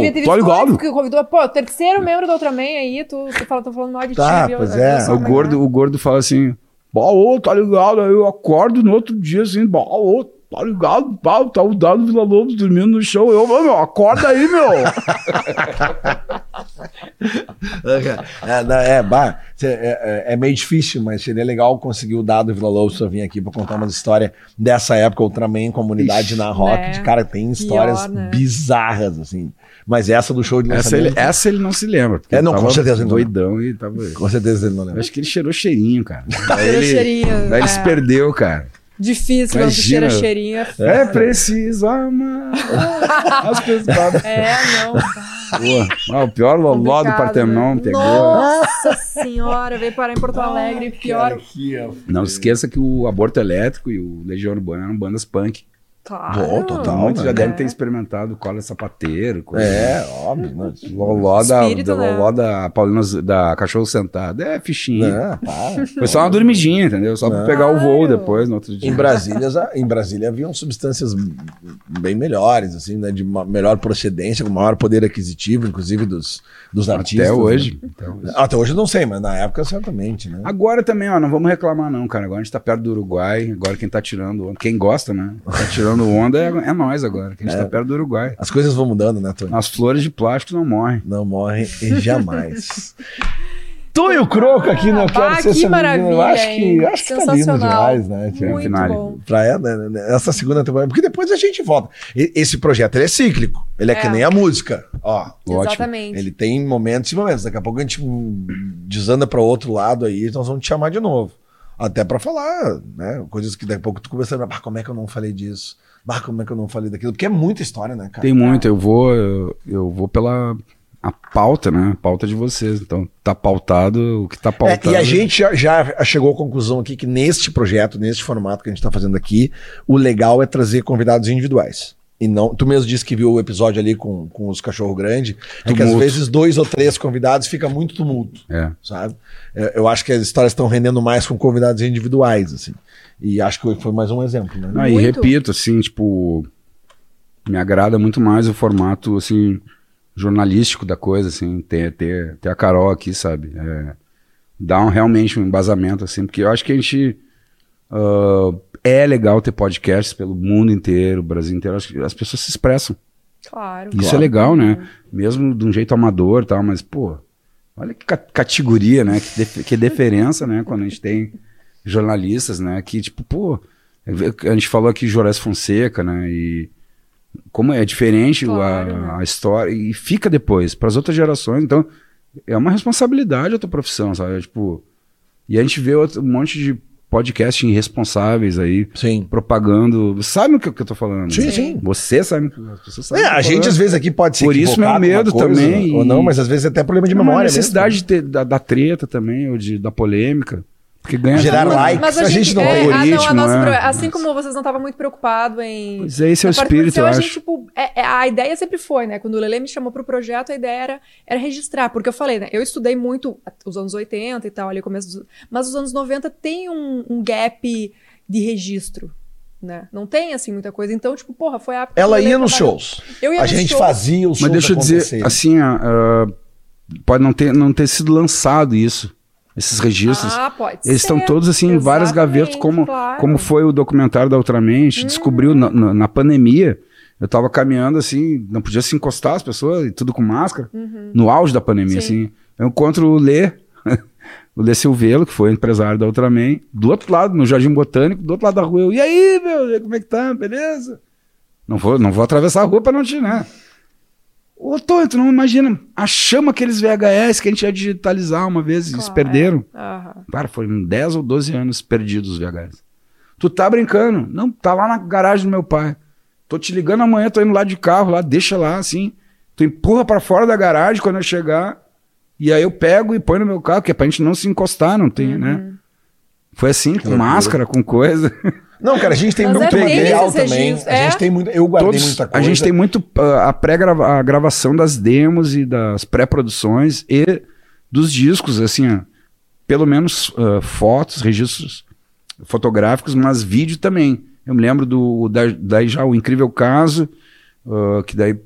tô. Porque convidou, pô, terceiro membro da Ultraman aí, tu, tu fala, tô falando mal de Tá, ti. viu? pois Eu- é. eu O gordo, o gordo fala assim: Pô, ô, tá ligado? Aí eu acordo no outro dia assim, pô, ô, tá ligado? Pá, tá o Dado Vila Lobos dormindo no chão. Eu, "Ô, meu, acorda aí, meu. É, não, é, bah, é, é- é meio difícil, mas seria legal conseguir o dado Vila Lobos pra vir aqui pra contar uma história dessa época, Ultraman, comunidade Ixi, na rock. né? De, cara, tem histórias Pior, né? bizarras, assim. Mas essa do show de Essa ele, lançamento... essa ele não se lembra. É, não, com certeza ele não Doidão e tava. Com certeza ele não lembra. acho que ele cheirou cheirinho, cara. Daí Cheirou ele, cheirinho, daí ele se é. perdeu, cara. Difícil quando cheira cheirinho. É preciso amar. As pessoas. É, não. Pô, ah, o pior loló do complicado, Partenon né? pegou. Nossa senhora, veio parar em Porto Alegre. Pior. Não esqueça que o Aborto Elétrico e o Legião Urbana eram bandas punk. Claro. Bom, total, Muitos já né? devem ter experimentado cola sapateiro, coisa É, óbvio. Né? Loló da, Espírito, da, né? loló da Paulina da Cachorro Sentado. É fichinha. Não, para. Foi só uma dormidinha, entendeu? Só pra Não. pegar o voo depois, no outro dia. Em Brasília, em Brasília haviam substâncias bem melhores, assim, né, de melhor procedência, com maior poder aquisitivo, inclusive dos, dos artistas. Até né? hoje. Até hoje. Até hoje eu não sei, mas na época certamente, né? Agora também, ó, não vamos reclamar não, cara. Agora a gente tá perto do Uruguai. Agora quem tá tirando quem gosta, né? Tá tirando onda é, é nós agora, que a gente É. tá perto do Uruguai. As coisas vão mudando, né, Tony? As flores de plástico não morrem. Não morrem e jamais. Tonho Croco aqui, não Ah, quero que ser essa maravilha. Eu acho que, acho que tá lindo demais, né? tia? Muito Finale. bom. Pra ela, né, né, essa segunda temporada, porque depois a gente volta. E- Esse projeto ele é cíclico, ele é, É. que nem a música. Ó, Ótimo. Exatamente. ele tem momentos e momentos. Daqui a pouco a gente desanda para outro lado aí, nós vamos te chamar de novo. Até pra falar, né? Coisas que daqui a pouco tu conversando, ah, como é que eu não falei disso? Ah, como é que eu não falei daquilo? Porque é muita história, né, cara? Tem muito, eu vou, eu, eu vou pela a pauta, né? A pauta de vocês. Então, tá pautado o que tá É, pautado. e a gente já, já chegou à conclusão aqui que neste projeto, neste formato que a gente está fazendo aqui, o legal é trazer convidados individuais. E não, tu mesmo disse que viu o episódio ali com, com os cachorro grande, é que às vezes dois ou três convidados fica muito tumulto, É. sabe? É, Eu acho que as histórias estão rendendo mais com convidados individuais, assim. E acho que foi mais um exemplo, né? Ah, e Muito. repito, assim, tipo, me agrada muito mais o formato, assim, jornalístico da coisa, assim, ter, ter, ter a Carol aqui, sabe? É, dar um, realmente um embasamento, assim, porque eu acho que a gente. ah, é legal ter podcasts pelo mundo inteiro, Brasil inteiro. Acho que as pessoas se expressam. Claro. Isso Claro. é legal, né? Mesmo de um jeito amador e tal, mas, pô, olha que ca- categoria, né? Que, dif- que diferença, né? Quando a gente tem jornalistas, né? Que, tipo, pô, a gente falou aqui de Jorés Fonseca, né? E como é diferente Claro, a, né? a história, e fica depois, para as outras gerações. Então, é uma responsabilidade a tua profissão, sabe? Tipo, e a gente vê outro- um monte de podcast irresponsáveis aí, Sim. propagando. Sabe o que, que eu tô falando? Sim, né? sim. Você sabe, as pessoas sabem. É, o que eu a tô gente falando. às vezes aqui pode ser Por isso meu medo coisa, também, Ou não, mas às vezes é até problema de É memória. necessidade mesmo. de ter, da, da treta também, ou de, da polêmica. Porque ganha Gerar tudo. like. Mas a, a gente, gente não é, tem ah, não, a algoritmo, nossa é. pro- assim como vocês não estavam muito preocupados em. Pois é, esse é o espírito, eu a acho. gente, tipo, é- é- a ideia sempre foi, né? Quando o Lele me chamou pro projeto, a ideia era, era registrar. Porque eu falei, né? Eu estudei muito os anos 80 e tal, ali começo dos, Mas os anos 90 tem um, um gap de registro. Né? Não tem assim muita coisa. Então, tipo, porra, foi a Ela o ia nos shows. Eu ia A gente shows. fazia os shows Mas deixa eu dizer, assim, ah, pode não ter, não ter sido lançado isso, esses registros. Ah, pode Eles estão ser. todos assim em várias Exatamente, gavetas, como, claro. Uhum. como foi o documentário da Ultraman, a gente descobriu na, na- na pandemia. Eu tava caminhando assim, não podia se encostar as pessoas, e tudo com máscara, no auge da pandemia, Uhum. Sim. assim. Eu encontro o Lê, o Lê Silvelo, que foi empresário da Ultraman, do outro lado, no Jardim Botânico, do outro lado da rua. Eu, e aí, meu, como é que tá? Beleza? Não vou, não vou atravessar a rua pra não te, né? Ô, Tonho, tu não imagina achamos aqueles VHS que a gente ia digitalizar uma vez e se Claro, perderam. é. Aham. Cara, foram 10 ou 12 anos perdidos os VHS. Tu tá brincando? Não, tá lá na garagem do meu pai. Tô te ligando amanhã, tô indo lá de carro, lá, deixa lá, assim. Tu empurra pra fora da garagem quando eu chegar. E aí eu pego e põe no meu carro, que é pra gente não se encostar, não tem, Uhum. né? Foi assim, com loucura. máscara, com coisa. Não, cara, a gente tem Mas muito é material também. registros, A gente é. tem muito. Eu guardei Todos- muita a coisa. gente tem muito ah, a pré-grava a gravação das demos e das pré-produções e dos discos, assim, ó, pelo menos ah, fotos, registros fotográficos, mas vídeo também. Eu me lembro do da- daí já o incrível caso ah, que daí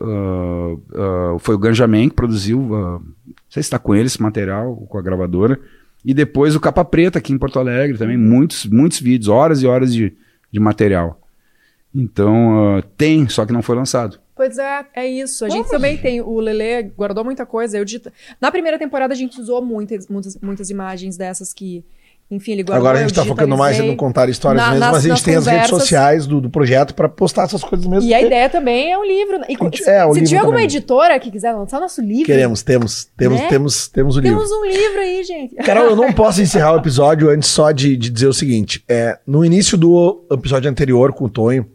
ah, foi o Ganjamin que produziu, não sei se está com ele esse material, com a gravadora. E depois o Capa Preta aqui em Porto Alegre também, muitos, muitos vídeos, horas e horas de, de material. Então, ah, tem, só que não foi lançado. Pois é, é isso. A gente também tem. O Lele guardou muita coisa. Eu na primeira temporada a gente usou muitas, muitas, muitas imagens dessas que, Enfim, ele guardou. Agora a gente eu tá focando mais digitalizei. no contar histórias Na- mesmo, nas- mas a gente tem as redes conversas- sociais do, do projeto pra postar essas coisas mesmo. E a ideia também é um livro. né? E, gente- é, o se livro tiver alguma também. editora que quiser lançar nosso livro, Queremos, temos, temos, Né? temos, temos o livro. temos um livro aí, gente. Carol, eu não posso encerrar o episódio antes só de, de dizer o seguinte. É, no início do episódio anterior com o Tonho,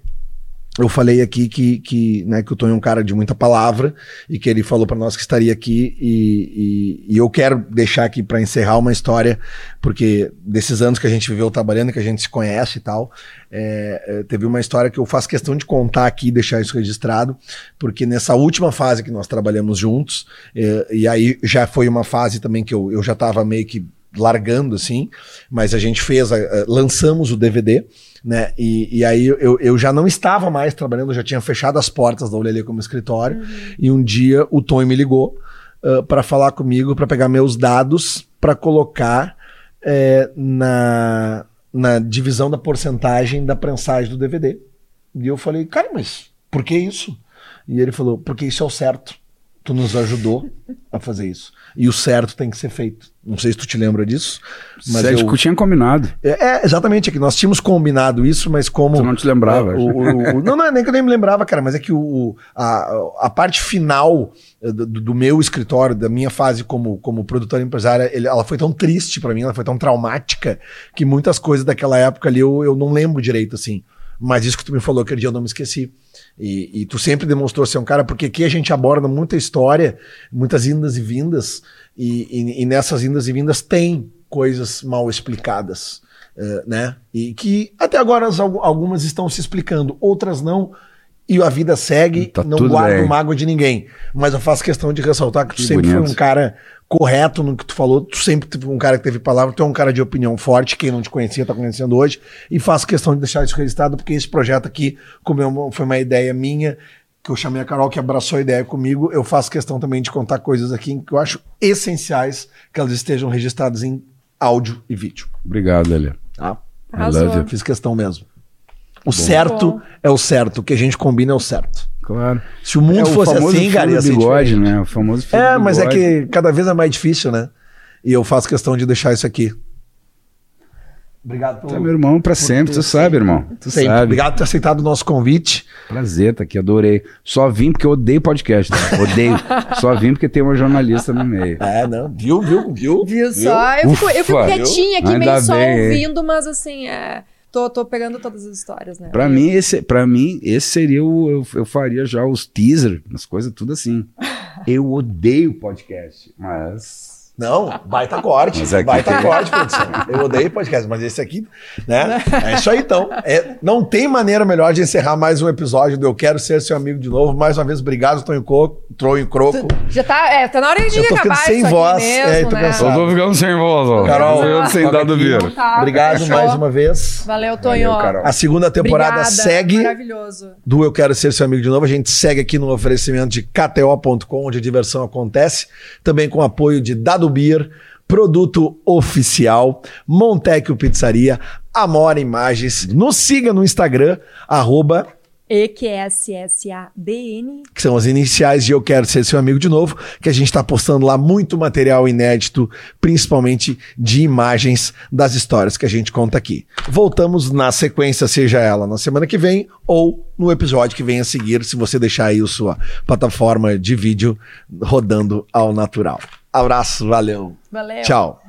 eu falei aqui que, que, né, que o Tonho é um cara de muita palavra e que ele falou pra nós que estaria aqui e, e- e eu quero deixar aqui pra encerrar uma história, porque desses anos que a gente viveu trabalhando, que a gente se conhece e tal, é, é, teve uma história que eu faço questão de contar aqui deixar isso registrado, porque nessa última fase que nós trabalhamos juntos, é, e aí já foi uma fase também que eu, eu já estava meio que largando assim, mas a gente fez, a- a- lançamos o DVD, né? E, e aí eu, eu já não estava mais trabalhando, eu já tinha fechado as portas da Olelê como escritório, e um dia o Tony me ligou para falar comigo, para pegar meus dados, para colocar é, na, na divisão da porcentagem da prensagem do DVD. E eu falei, cara, mas por que isso? E ele falou, porque isso é o certo. Tu nos ajudou a fazer isso. E o certo tem que ser feito. Não sei se tu te lembra disso, mas Mas eu... tinha combinado. É, é, exatamente, é que nós tínhamos combinado isso, mas como. Tu não te lembrava. É, o- o- o- não, não, é nem que eu nem me lembrava, cara, mas é que o, a, a parte final eh, do, do meu escritório, da minha fase como, como produtora empresária, ele- ela foi tão triste pra mim, ela foi tão traumática, que muitas coisas daquela época ali eu, eu não lembro direito, assim. Mas isso que tu me falou aquele dia eu não me esqueci. E, e tu sempre demonstrou ser um cara, porque aqui a gente aborda muita história, muitas indas e vindas, e, e- e nessas indas e vindas tem coisas mal explicadas, eh, né? E que até agora as- algumas estão se explicando, outras não, e a vida segue, Tá não guardo bem. mágoa de ninguém. Mas eu faço questão de ressaltar que tu Que sempre foi bonito. um cara correto no que tu falou, tu sempre teve um cara que teve palavra, tu é um cara de opinião forte, quem não te conhecia tá conhecendo hoje, e faço questão de deixar isso registrado, porque esse projeto aqui, como é uma- foi uma ideia minha, que eu chamei a Carol, que abraçou a ideia comigo, eu faço questão também de contar coisas aqui que eu acho essenciais que elas estejam registradas em áudio e vídeo. Obrigado, Lelê. Tá? Fiz questão mesmo. O certo Bom. é o certo, o que a gente combina é o certo. Claro. Se o mundo é o fosse famoso assim, cara, ia ser bigode, diferente. né? O famoso fio É, do mas é que cada vez é mais difícil, né? E eu faço questão de deixar isso aqui. Obrigado Tu é meu irmão pra sempre, tu sabe, irmão. Tu Sempre. sabe. Obrigado por ter aceitado o nosso convite. Prazer, tá aqui, adorei. Só vim porque eu odeio podcast, tá? Odeio. Só vim porque tem uma jornalista no meio. É, não, viu, viu, viu? Viu só? Eu fico, eu fico quietinha aqui, Ainda meio só bem, hein? ouvindo, mas assim, é, tô, tô pegando todas as histórias, né? Pra mim, esse, pra mim, esse seria o. Eu, eu faria já os teaser, as coisas tudo assim. Eu odeio podcast, mas. Não, baita corte. Aqui baita tem- corte, produção. Eu odeio podcast, mas esse aqui, né? É isso aí, então. É, não tem maneira melhor de encerrar mais um episódio do Eu Quero Ser Seu Amigo de Novo. Mais uma vez, obrigado, Tonho Coco, Croco. Já tá, é, tá na hora de Eu tô acabar ficando sem voz, mesmo, é, tô né? cansado. tô ficando sem voz, ó. Carol, Tô ficando sem dado. Então tá, Obrigado fechou. mais uma vez. Valeu, Tonho. Valeu. A segunda temporada Obrigada, segue. Maravilhoso. do Eu Quero Ser Seu Amigo de Novo. A gente segue aqui no oferecimento de KTO.com, onde a diversão acontece. Também com apoio de Dado Beer, Produto Oficial, Montecchio Pizzaria, Amora Imagens. Nos siga no Instagram, arroba, EQSSADN. que são as iniciais de Eu Quero Ser Seu Amigo de Novo, que a gente está postando lá muito material inédito, principalmente de imagens das histórias que a gente conta aqui. Voltamos na sequência, seja ela na semana que vem ou no episódio que vem a seguir, se você deixar aí a sua plataforma de vídeo rodando ao natural. Abraço, valeu. Valeu. Tchau.